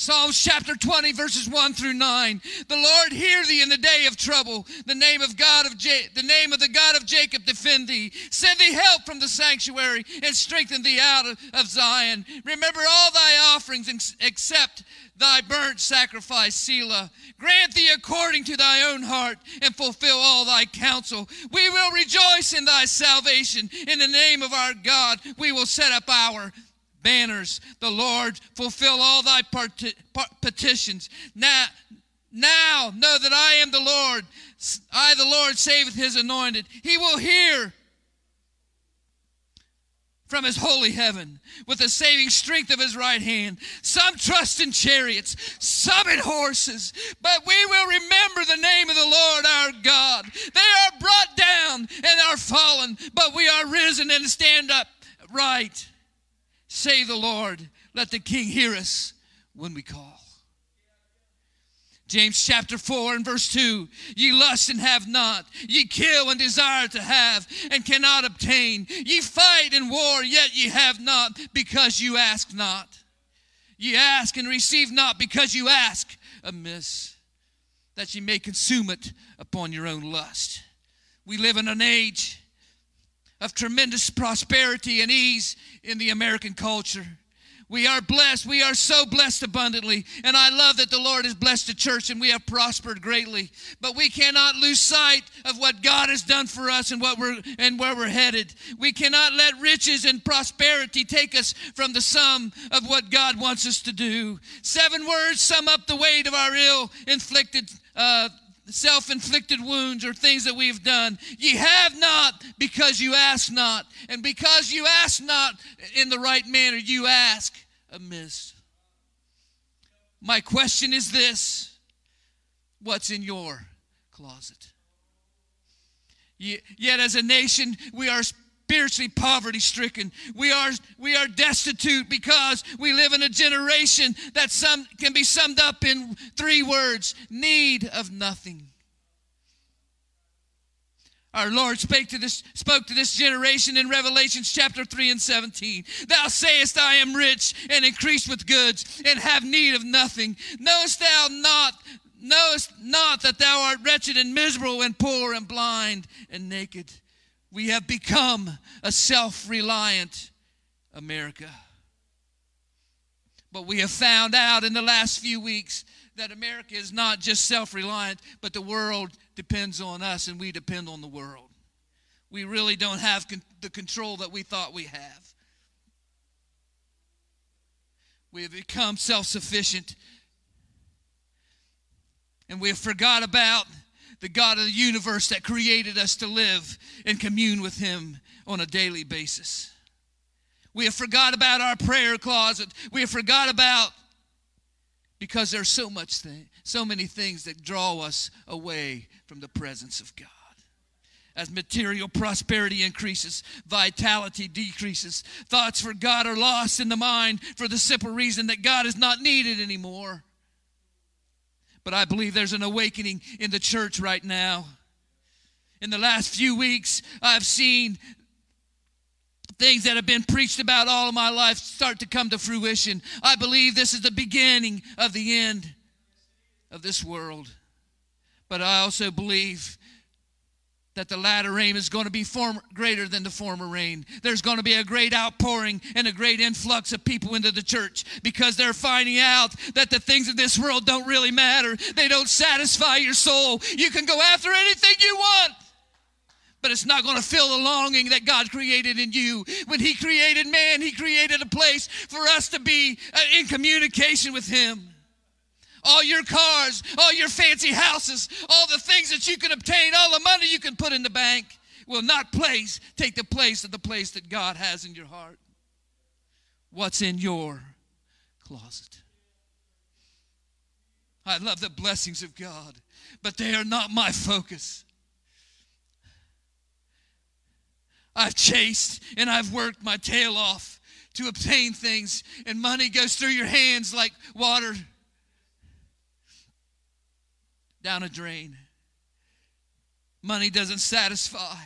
Psalms chapter 20, verses 1 through 9. The Lord hear thee in the day of trouble. The name of God of Ja- the name of the God of Jacob defend thee. Send thee help from the sanctuary and strengthen thee out of, of Zion. Remember all thy offerings ex- except thy burnt sacrifice, Selah. Grant thee according to thy own heart and fulfill all thy counsel. We will rejoice in thy salvation. In the name of our God, we will set up our banners. The Lord fulfill all thy parti- par- petitions. Now, now know that I am the Lord. I, the Lord, saveth his anointed. He will hear from his holy heaven with the saving strength of his right hand. Some trust in chariots, some in horses, but we will remember the name of the Lord our God. They are brought down and are fallen, but we are risen and stand up right. Say the Lord, let the King hear us when we call. James chapter 4 and verse 2 Ye lust and have not, ye kill and desire to have and cannot obtain. Ye fight and war, yet ye have not, because you ask not. Ye ask and receive not, because you ask amiss, that ye may consume it upon your own lust. We live in an age of tremendous prosperity and ease in the American culture. We are blessed. We are so blessed abundantly. And I love that the Lord has blessed the church and we have prospered greatly. But we cannot lose sight of what God has done for us and what we're and where we're headed. We cannot let riches and prosperity take us from the sum of what God wants us to do. Seven words sum up the weight of our ill inflicted uh, self inflicted wounds or things that we've done. Ye have not because you ask not. And because you ask not in the right manner, you ask amiss. My question is this What's in your closet? Yet, as a nation, we are spiritually poverty stricken. We are, we are destitute because we live in a generation that some, can be summed up in three words need of nothing. Our Lord spake to this, spoke to this generation in Revelations chapter 3 and 17. Thou sayest, I am rich and increased with goods and have need of nothing. Knowest thou not, knowest not that thou art wretched and miserable and poor and blind and naked? We have become a self reliant America. But we have found out in the last few weeks that America is not just self reliant, but the world depends on us and we depend on the world. We really don't have con- the control that we thought we have. We have become self sufficient and we have forgot about the God of the universe that created us to live and commune with Him on a daily basis. We have forgot about our prayer closet. We have forgot about because there's so much thing, so many things that draw us away from the presence of God. As material prosperity increases, vitality decreases. Thoughts for God are lost in the mind for the simple reason that God is not needed anymore. But I believe there's an awakening in the church right now. In the last few weeks, I've seen things that have been preached about all of my life start to come to fruition. I believe this is the beginning of the end of this world. But I also believe that the latter rain is going to be form, greater than the former rain. There's going to be a great outpouring and a great influx of people into the church because they're finding out that the things of this world don't really matter. They don't satisfy your soul. You can go after anything you want. But it's not going to fill the longing that God created in you. When He created man, He created a place for us to be uh, in communication with Him all your cars, all your fancy houses, all the things that you can obtain, all the money you can put in the bank will not place take the place of the place that God has in your heart. What's in your closet? I love the blessings of God, but they are not my focus. I've chased and I've worked my tail off to obtain things, and money goes through your hands like water down a drain. Money doesn't satisfy.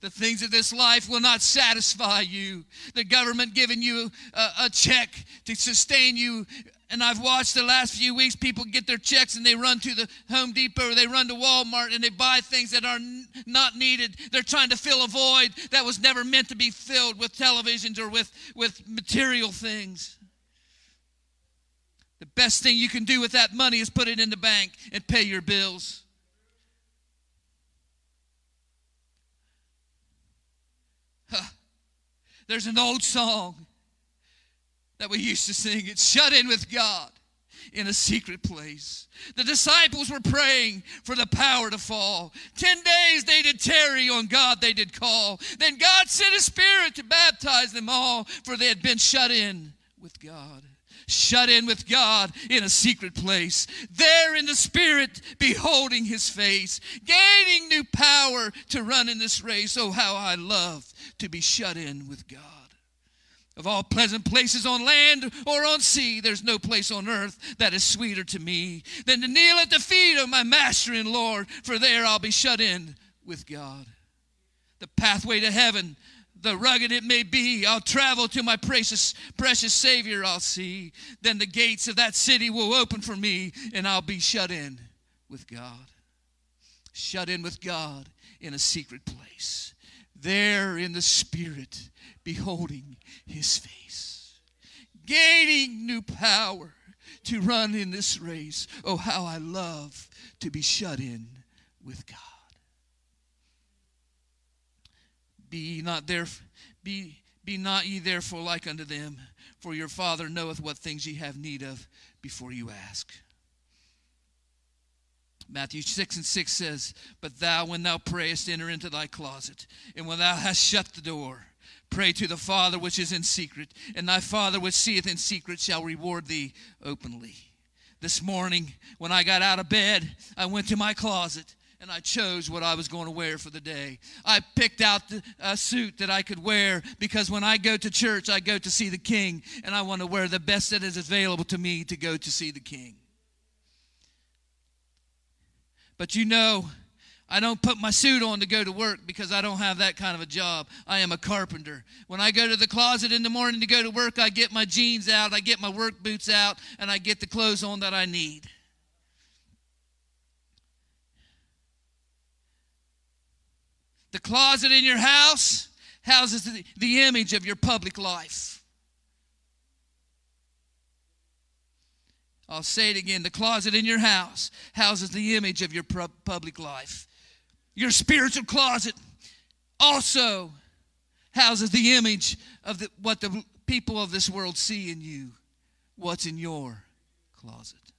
The things of this life will not satisfy you. The government giving you a, a, check to sustain you. And I've watched the last few weeks people get their checks and they run to the Home Depot or they run to Walmart and they buy things that are not needed. They're trying to fill a void that was never meant to be filled with televisions or with, with material things. The best thing you can do with that money is put it in the bank and pay your bills. Huh. There's an old song that we used to sing. It's shut in with God in a secret place. The disciples were praying for the power to fall. Ten days they did tarry, on God they did call. Then God sent a spirit to baptize them all, for they had been shut in with God. Shut in with God in a secret place. There in the Spirit, beholding His face, gaining new power to run in this race. Oh, how I love to be shut in with God. Of all pleasant places on land or on sea, there's no place on earth that is sweeter to me than to kneel at the feet of my Master and Lord, for there I'll be shut in with God. The pathway to heaven, the rugged it may be, I'll travel to my precious, precious Savior I'll see. Then the gates of that city will open for me, and I'll be shut in with God. Shut in with God in a secret place there in the Spirit, beholding His face, gaining new power to run in this race. Oh, how I love to be shut in with God. Be not there, be, be not ye therefore like unto them, for your Father knoweth what things ye have need of before you ask. Matthew 6 and 6 says, But thou, when thou prayest, enter into thy closet, and when thou hast shut the door, pray to the Father which is in secret, and thy Father which seeth in secret shall reward thee openly. This morning, when I got out of bed, I went to my closet and I chose what I was going to wear for the day. I picked out a suit that I could wear because when I go to church, I go to see the King, and I want to wear the best that is available to me to go to see the King. But you know, I don't put my suit on to go to work because I don't have that kind of a job. I am a carpenter. When I go to the closet in the morning to go to work, I get my jeans out, I get my work boots out, and I get the clothes on that I need. The closet in your house houses the, the image of your public life. I'll say it again the closet in your house houses the image of your public life. Your spiritual closet also houses the image of the, what the people of this world see in you, what's in your closet.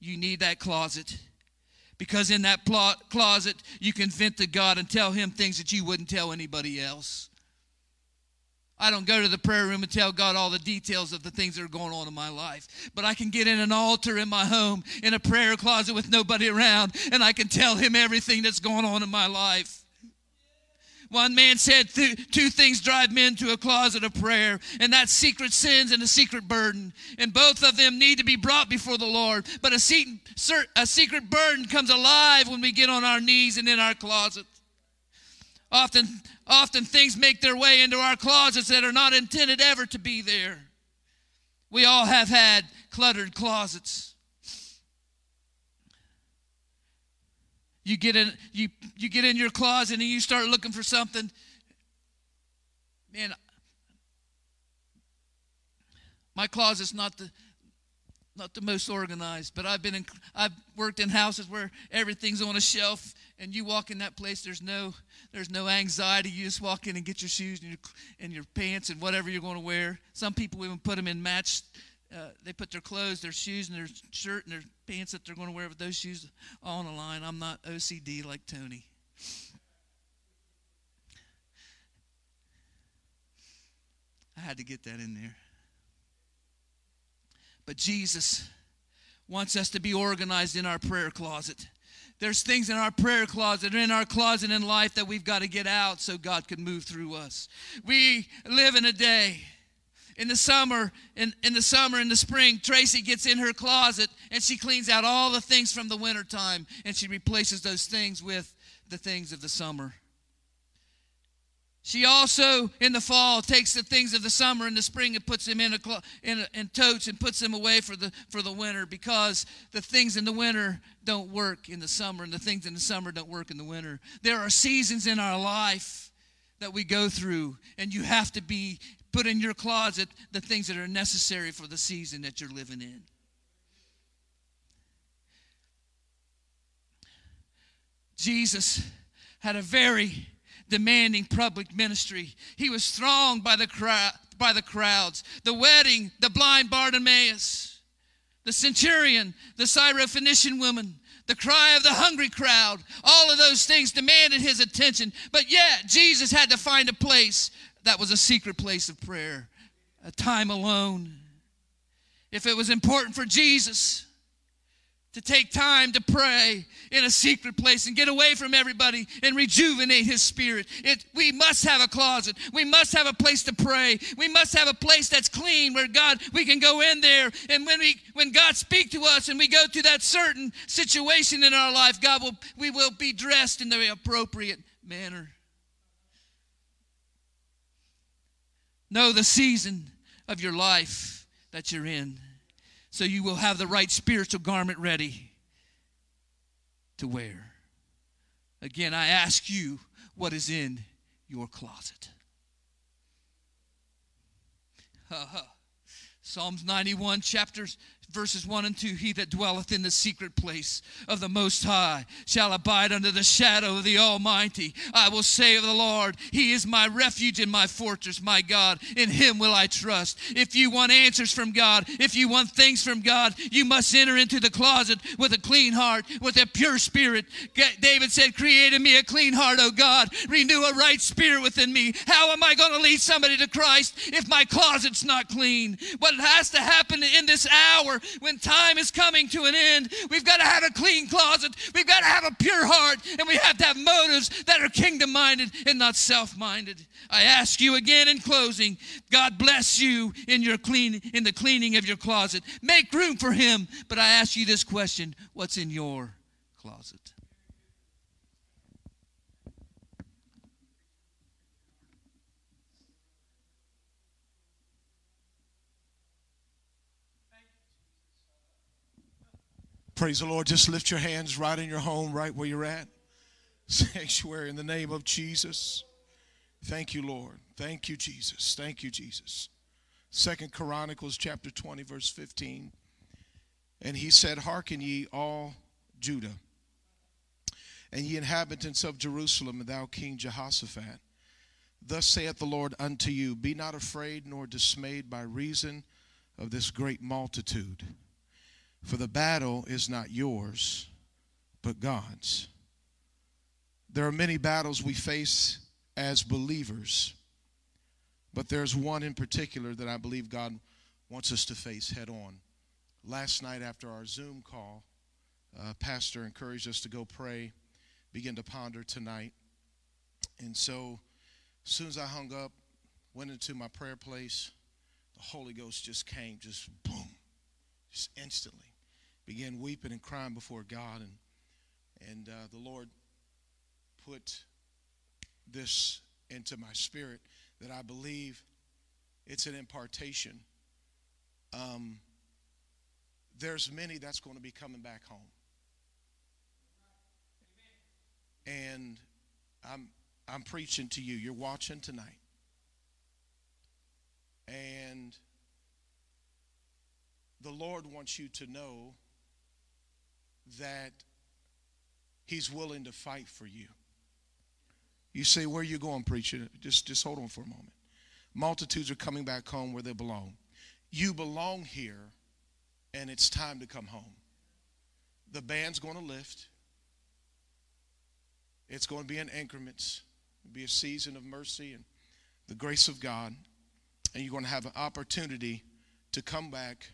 You need that closet because in that plot, closet you can vent to God and tell Him things that you wouldn't tell anybody else. I don't go to the prayer room and tell God all the details of the things that are going on in my life. But I can get in an altar in my home, in a prayer closet with nobody around, and I can tell Him everything that's going on in my life. One man said two things drive men to a closet of prayer, and that's secret sins and a secret burden. And both of them need to be brought before the Lord. But a, secret burden comes alive when we get on our knees and in our closet. Often, often things make their way into our closets that are not intended ever to be there. We all have had cluttered closets. You get in you you get in your closet and you start looking for something. Man, my closet's not the not the most organized, but I've been in, I've worked in houses where everything's on a shelf, and you walk in that place. There's no there's no anxiety. You just walk in and get your shoes and your and your pants and whatever you're going to wear. Some people even put them in match. Uh, they put their clothes, their shoes, and their shirt and their pants that they're going to wear with those shoes on the line. I'm not OCD like Tony. I had to get that in there. But Jesus wants us to be organized in our prayer closet. There's things in our prayer closet or in our closet in life that we've got to get out so God can move through us. We live in a day. In the summer, in, in the summer, in the spring, Tracy gets in her closet and she cleans out all the things from the wintertime and she replaces those things with the things of the summer. She also, in the fall, takes the things of the summer and the spring and puts them in a, in, a, in totes and puts them away for the for the winter because the things in the winter don't work in the summer and the things in the summer don't work in the winter. There are seasons in our life that we go through, and you have to be put in your closet the things that are necessary for the season that you're living in. Jesus had a very demanding public ministry. He was thronged by the crowd, by the crowds. The wedding, the blind Bartimaeus, the centurion, the Syrophoenician woman, the cry of the hungry crowd, all of those things demanded his attention. But yet, Jesus had to find a place that was a secret place of prayer, a time alone. If it was important for Jesus, to take time to pray in a secret place and get away from everybody and rejuvenate his spirit. It, we must have a closet. We must have a place to pray. We must have a place that's clean where God, we can go in there. And when we, when God speak to us and we go through that certain situation in our life, God will, we will be dressed in the appropriate manner. Know the season of your life that you're in so you will have the right spiritual garment ready to wear. Again, I ask you what is in your closet. <laughs> Psalms 91, chapters verses 1 and 2 He that dwelleth in the secret place of the Most High shall abide under the shadow of the Almighty. I will say of the Lord, He is my refuge and my fortress, my God. In Him will I trust. If you want answers from God, if you want things from God, you must enter into the closet with a clean heart, with a pure spirit. David said, Create in me a clean heart, O God. Renew a right spirit within me. How am I going to lead somebody to Christ if my closet's not clean? What has to happen in this hour when time is coming to an end, we've got to have a clean closet. We've got to have a pure heart. And we have to have motives that are kingdom minded and not self minded. I ask you again in closing, God bless you in your clean in the cleaning of your closet. Make room for him. But I ask you this question, what's in your closet? Praise the Lord. Just lift your hands right in your home, right where you're at. <laughs> Sanctuary in the name of Jesus. Thank you, Lord. Thank you, Jesus. Thank you, Jesus. Second Chronicles chapter 20, verse 15. And he said, Hearken ye all Judah, and ye inhabitants of Jerusalem, and thou King Jehoshaphat. Thus saith the Lord unto you, Be not afraid nor dismayed by reason of this great multitude for the battle is not yours, but God's. There are many battles we face as believers, but there's one in particular that I believe God wants us to face head on. Last night, after our Zoom call, uh, Pastor encouraged us to go pray, begin to ponder tonight. And so, as soon as I hung up, went into my prayer place, the Holy Ghost just came, just boom, just instantly began weeping and crying before God. And, and uh, the Lord put this into my spirit that I believe it's an impartation. Um, there's many that's going to be coming back home. And I'm I'm preaching to you. You're watching tonight. And the Lord wants you to know that he's willing to fight for you. You say, Where are you going, preacher? Just, just hold on for a moment. Multitudes are coming back home where they belong. You belong here, and it's time to come home. The band's going to lift. It's going to be in increments. It'll be a season of mercy and the grace of God. And you're going to have an opportunity to come back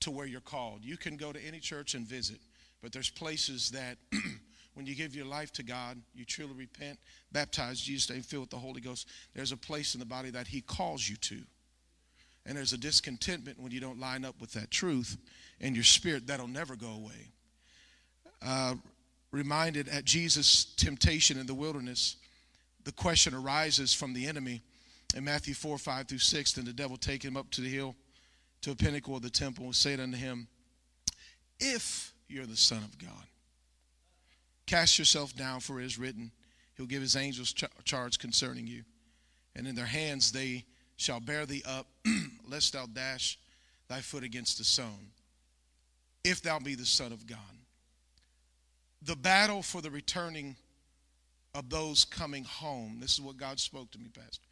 to where you're called. You can go to any church and visit. But there's places that <clears throat> when you give your life to God, you truly repent, baptize Jesus' name, filled with the Holy Ghost, there's a place in the body that He calls you to. And there's a discontentment when you don't line up with that truth in your spirit that'll never go away. Uh, reminded at Jesus' temptation in the wilderness, the question arises from the enemy in Matthew 4 5 through 6. Then the devil take him up to the hill, to a pinnacle of the temple, and said unto him, If you're the Son of God, cast yourself down, for it is written, He'll give his angels ch- charge concerning you. And in their hands they shall bear thee up, <clears throat> lest thou dash thy foot against a stone. If thou be the Son of God. The battle for the returning of those coming home. This is what God spoke to me, Pastor.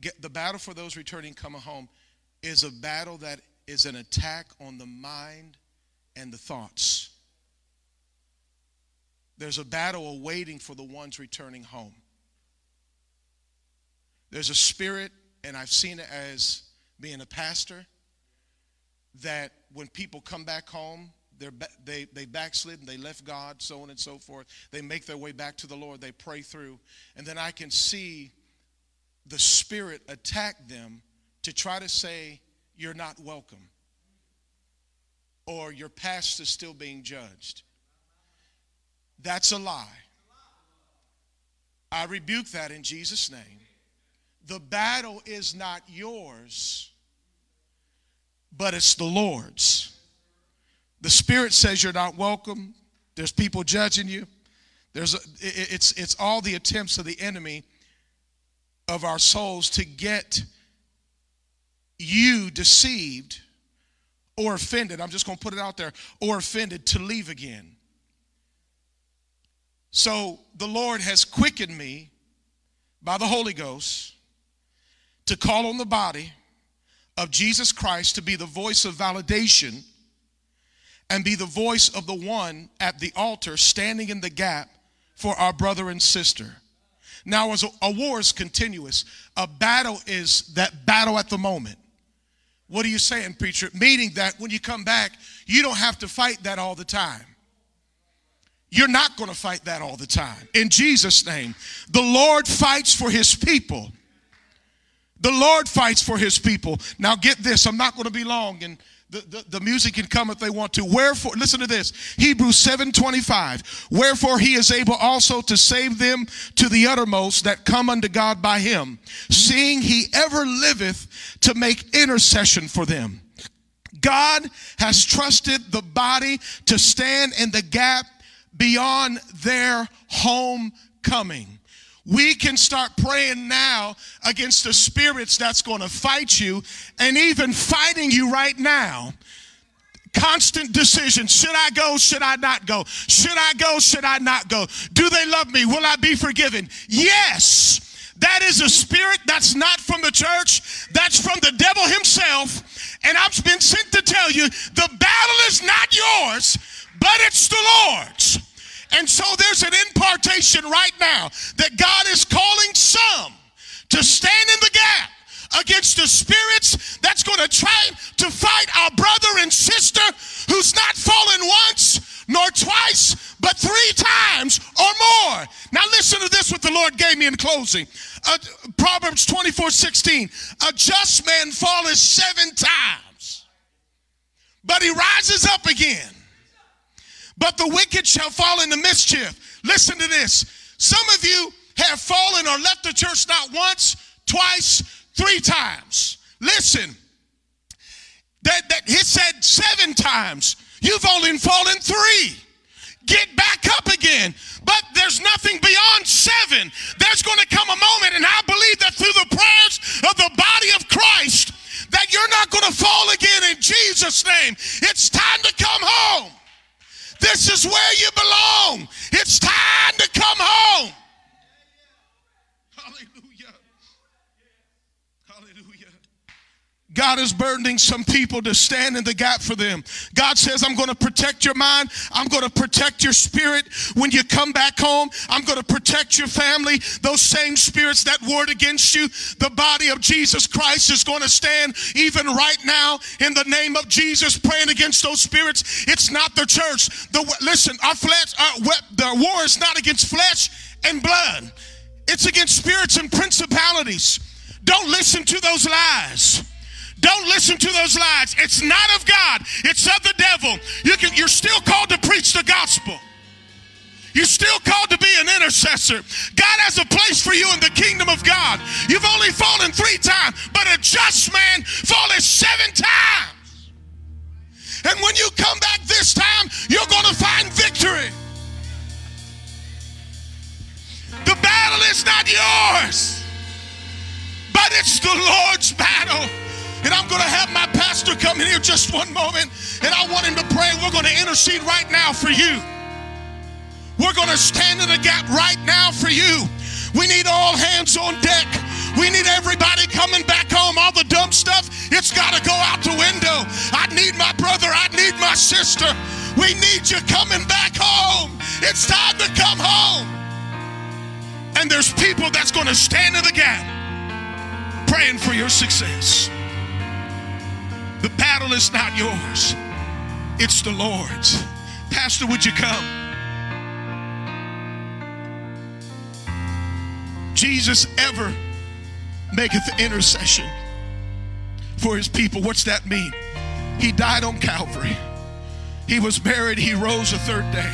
Get, the battle for those returning coming home is a battle that is an attack on the mind and the thoughts. There's a battle awaiting for the ones returning home. There's a spirit, and I've seen it as being a pastor, that when people come back home, they, they backslid and they left God, so on and so forth. They make their way back to the Lord, they pray through. And then I can see the Spirit attack them to try to say, You're not welcome, or your past is still being judged. That's a lie. I rebuke that in Jesus' name. The battle is not yours, but it's the Lord's. The Spirit says you're not welcome. There's people judging you. There's a, it's, it's all the attempts of the enemy of our souls to get you deceived or offended. I'm just going to put it out there or offended to leave again. So the Lord has quickened me by the Holy Ghost to call on the body of Jesus Christ to be the voice of validation and be the voice of the one at the altar standing in the gap for our brother and sister. Now, as a, a war is continuous, a battle is that battle at the moment. What are you saying, preacher? Meaning that when you come back, you don't have to fight that all the time. You're not going to fight that all the time. In Jesus' name, the Lord fights for his people. The Lord fights for his people. Now, get this, I'm not going to be long, and the, the, the, music can come if they want to. Wherefore, listen to this Hebrews 7 25. Wherefore he is able also to save them to the uttermost that come unto God by him, seeing he ever liveth to make intercession for them. God has trusted the body to stand in the gap beyond their homecoming. We can start praying now against the spirits that's going to fight you and even fighting you right now. Constant decision. Should I go? Should I not go? Should I go? Should I not go? Do they love me? Will I be forgiven? Yes. That is a spirit that's not from the church, that's from the devil himself. And I've been sent to tell you the battle is not yours, but it's the Lord's. And so there's an impartation right now that God is calling some to stand in the gap against the spirits that's going to try to fight our brother and sister who's not fallen once nor twice, but three times or more. Now, listen to this what the Lord gave me in closing. Uh, Proverbs 24 16. A just man falleth seven times, but he rises up again but the wicked shall fall into mischief. Listen to this. Some of you have fallen or left the church not once, twice, three times. Listen. That, that he said seven times. You've only fallen three. Get back up again. But there's nothing beyond seven. There's going to come a moment, and I believe that through the prayers of the body of Christ, that you're not going to fall again in Jesus' name. It's time to come home. This is where you belong. It's time to come home. Hallelujah. Hallelujah. God is burdening some people to stand in the gap for them. God says, I'm going to protect your mind. I'm going to protect your spirit when you come back home. I'm going to protect your family. Those same spirits that warred against you, the body of Jesus Christ is going to stand even right now in the name of Jesus, praying against those spirits. It's not the church. The, listen, our flesh, our, the war is not against flesh and blood. It's against spirits and principalities. Don't listen to those lies. Don't listen to those lies. It's not of God, it's of the devil. You can, you're still called to preach the gospel. You You're still called to be an intercessor. God has a place for you in the kingdom of God. You've only fallen three times, but a just man falleth seven times. And when you come back this time, you're going to find victory. The battle is not yours, but it's the Lord's battle. And I'm going to have my pastor come in here just one moment, and I want him to pray. We're going to intercede right now for you. We're going to stand in the gap right now for you. We need all hands on deck. We need everybody coming back home. All the dumb stuff, it's got to go out the window. I need my brother. I need my sister. We need you coming back home. It's time to come home. And there's people that's going to stand in the gap praying for your success. The battle is not yours, it's the Lord's. Pastor, would you come? Jesus ever maketh intercession for his people. What's that mean? He died on Calvary. He was buried. He rose a third day,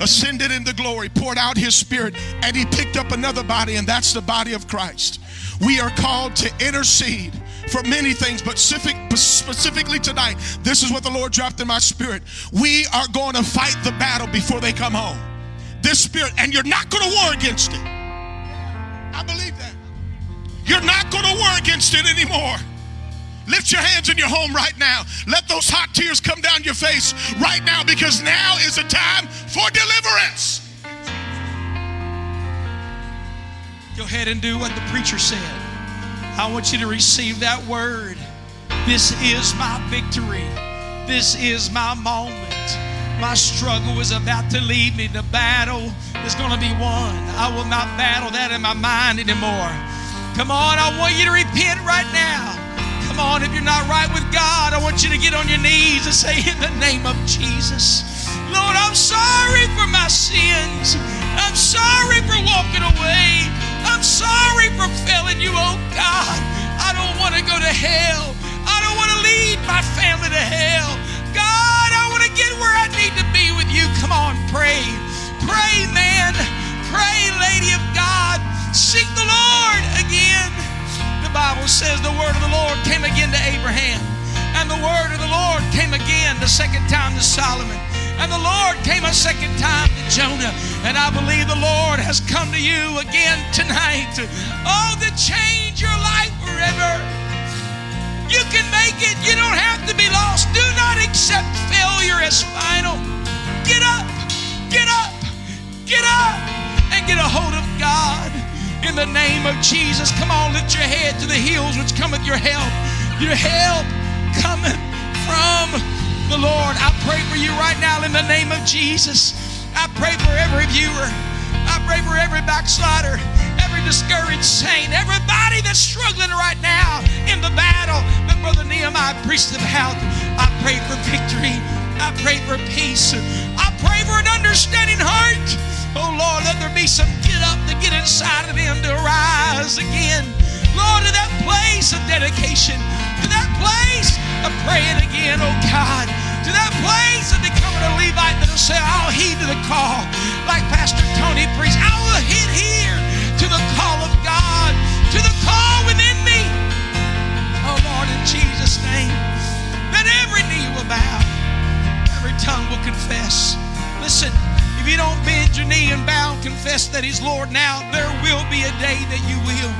ascended into glory, poured out his spirit, and he picked up another body, and that's the body of Christ. We are called to intercede for many things, but specific, specifically tonight, this is what the Lord dropped in my spirit. We are going to fight the battle before they come home. This spirit, and you're not going to war against it. I believe that. You're not going to war against it anymore. Lift your hands in your home right now. Let those hot tears come down your face right now because now is a time for deliverance. Go ahead and do what the preacher said. I want you to receive that word. This is my victory. This is my moment. My struggle is about to lead me. The battle is going to be won. I will not battle that in my mind anymore. Come on, I want you to repent right now. Come on, if you're not right with God, I want you to get on your knees and say, In the name of Jesus, Lord, I'm sorry for my sins. I'm sorry for walking away. I'm sorry for failing you, oh God. I don't want to go to hell. I don't want to lead my family to hell. God, I want to get where I need to be with you. Come on, pray. Pray, man. Pray, lady of God. Seek the Lord again. The Bible says the word of the Lord came again to Abraham. And the word of the Lord came again the second time to Solomon. And the Lord came a second time to Jonah. And I believe the Lord has come to you again tonight. Oh, to change your life forever. You can make it. You don't have to be lost. Do not accept failure as final. Get up, get up, get up, and get a hold of God in the name of Jesus. Come on, lift your head to the hills which cometh your help. Your help cometh the Lord. I pray for you right now in the name of Jesus. I pray for every viewer. I pray for every backslider, every discouraged saint, everybody that's struggling right now in the battle that Brother Nehemiah preached about. I pray for victory. I pray for peace. I pray for an understanding heart. Oh Lord, let there be some get up to get inside of them to rise again. Lord, to that place of dedication, to that place of praying again, oh God, to that place of becoming a Levite that'll say, I'll heed to the call, like Pastor Tony preached. I will heed here to the call of God, to the call within me. Oh Lord, in Jesus' name, that every knee will bow, every tongue will confess. Listen, if you don't bend your knee and bow and confess that He's Lord now, there will be a day that you will.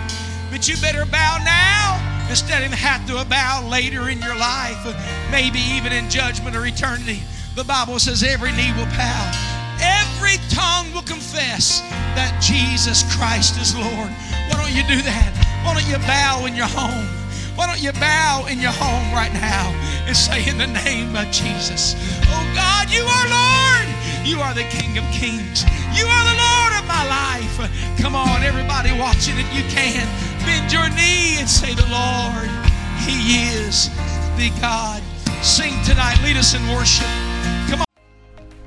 But you better bow now instead of have to bow later in your life, maybe even in judgment or eternity. The Bible says every knee will bow, every tongue will confess that Jesus Christ is Lord. Why don't you do that? Why don't you bow in your home? Why don't you bow in your home right now and say, In the name of Jesus, Oh God, you are Lord. You are the King of Kings. You are the Lord of my life. Come on, everybody watching, if you can, bend your knee and say, The Lord, He is the God. Sing tonight. Lead us in worship. Come on.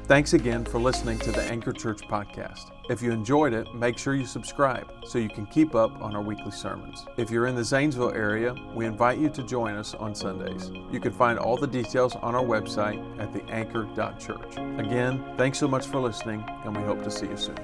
Thanks again for listening to the Anchor Church podcast. If you enjoyed it, make sure you subscribe so you can keep up on our weekly sermons. If you're in the Zanesville area, we invite you to join us on Sundays. You can find all the details on our website at theanchor.church. Again, thanks so much for listening, and we hope to see you soon.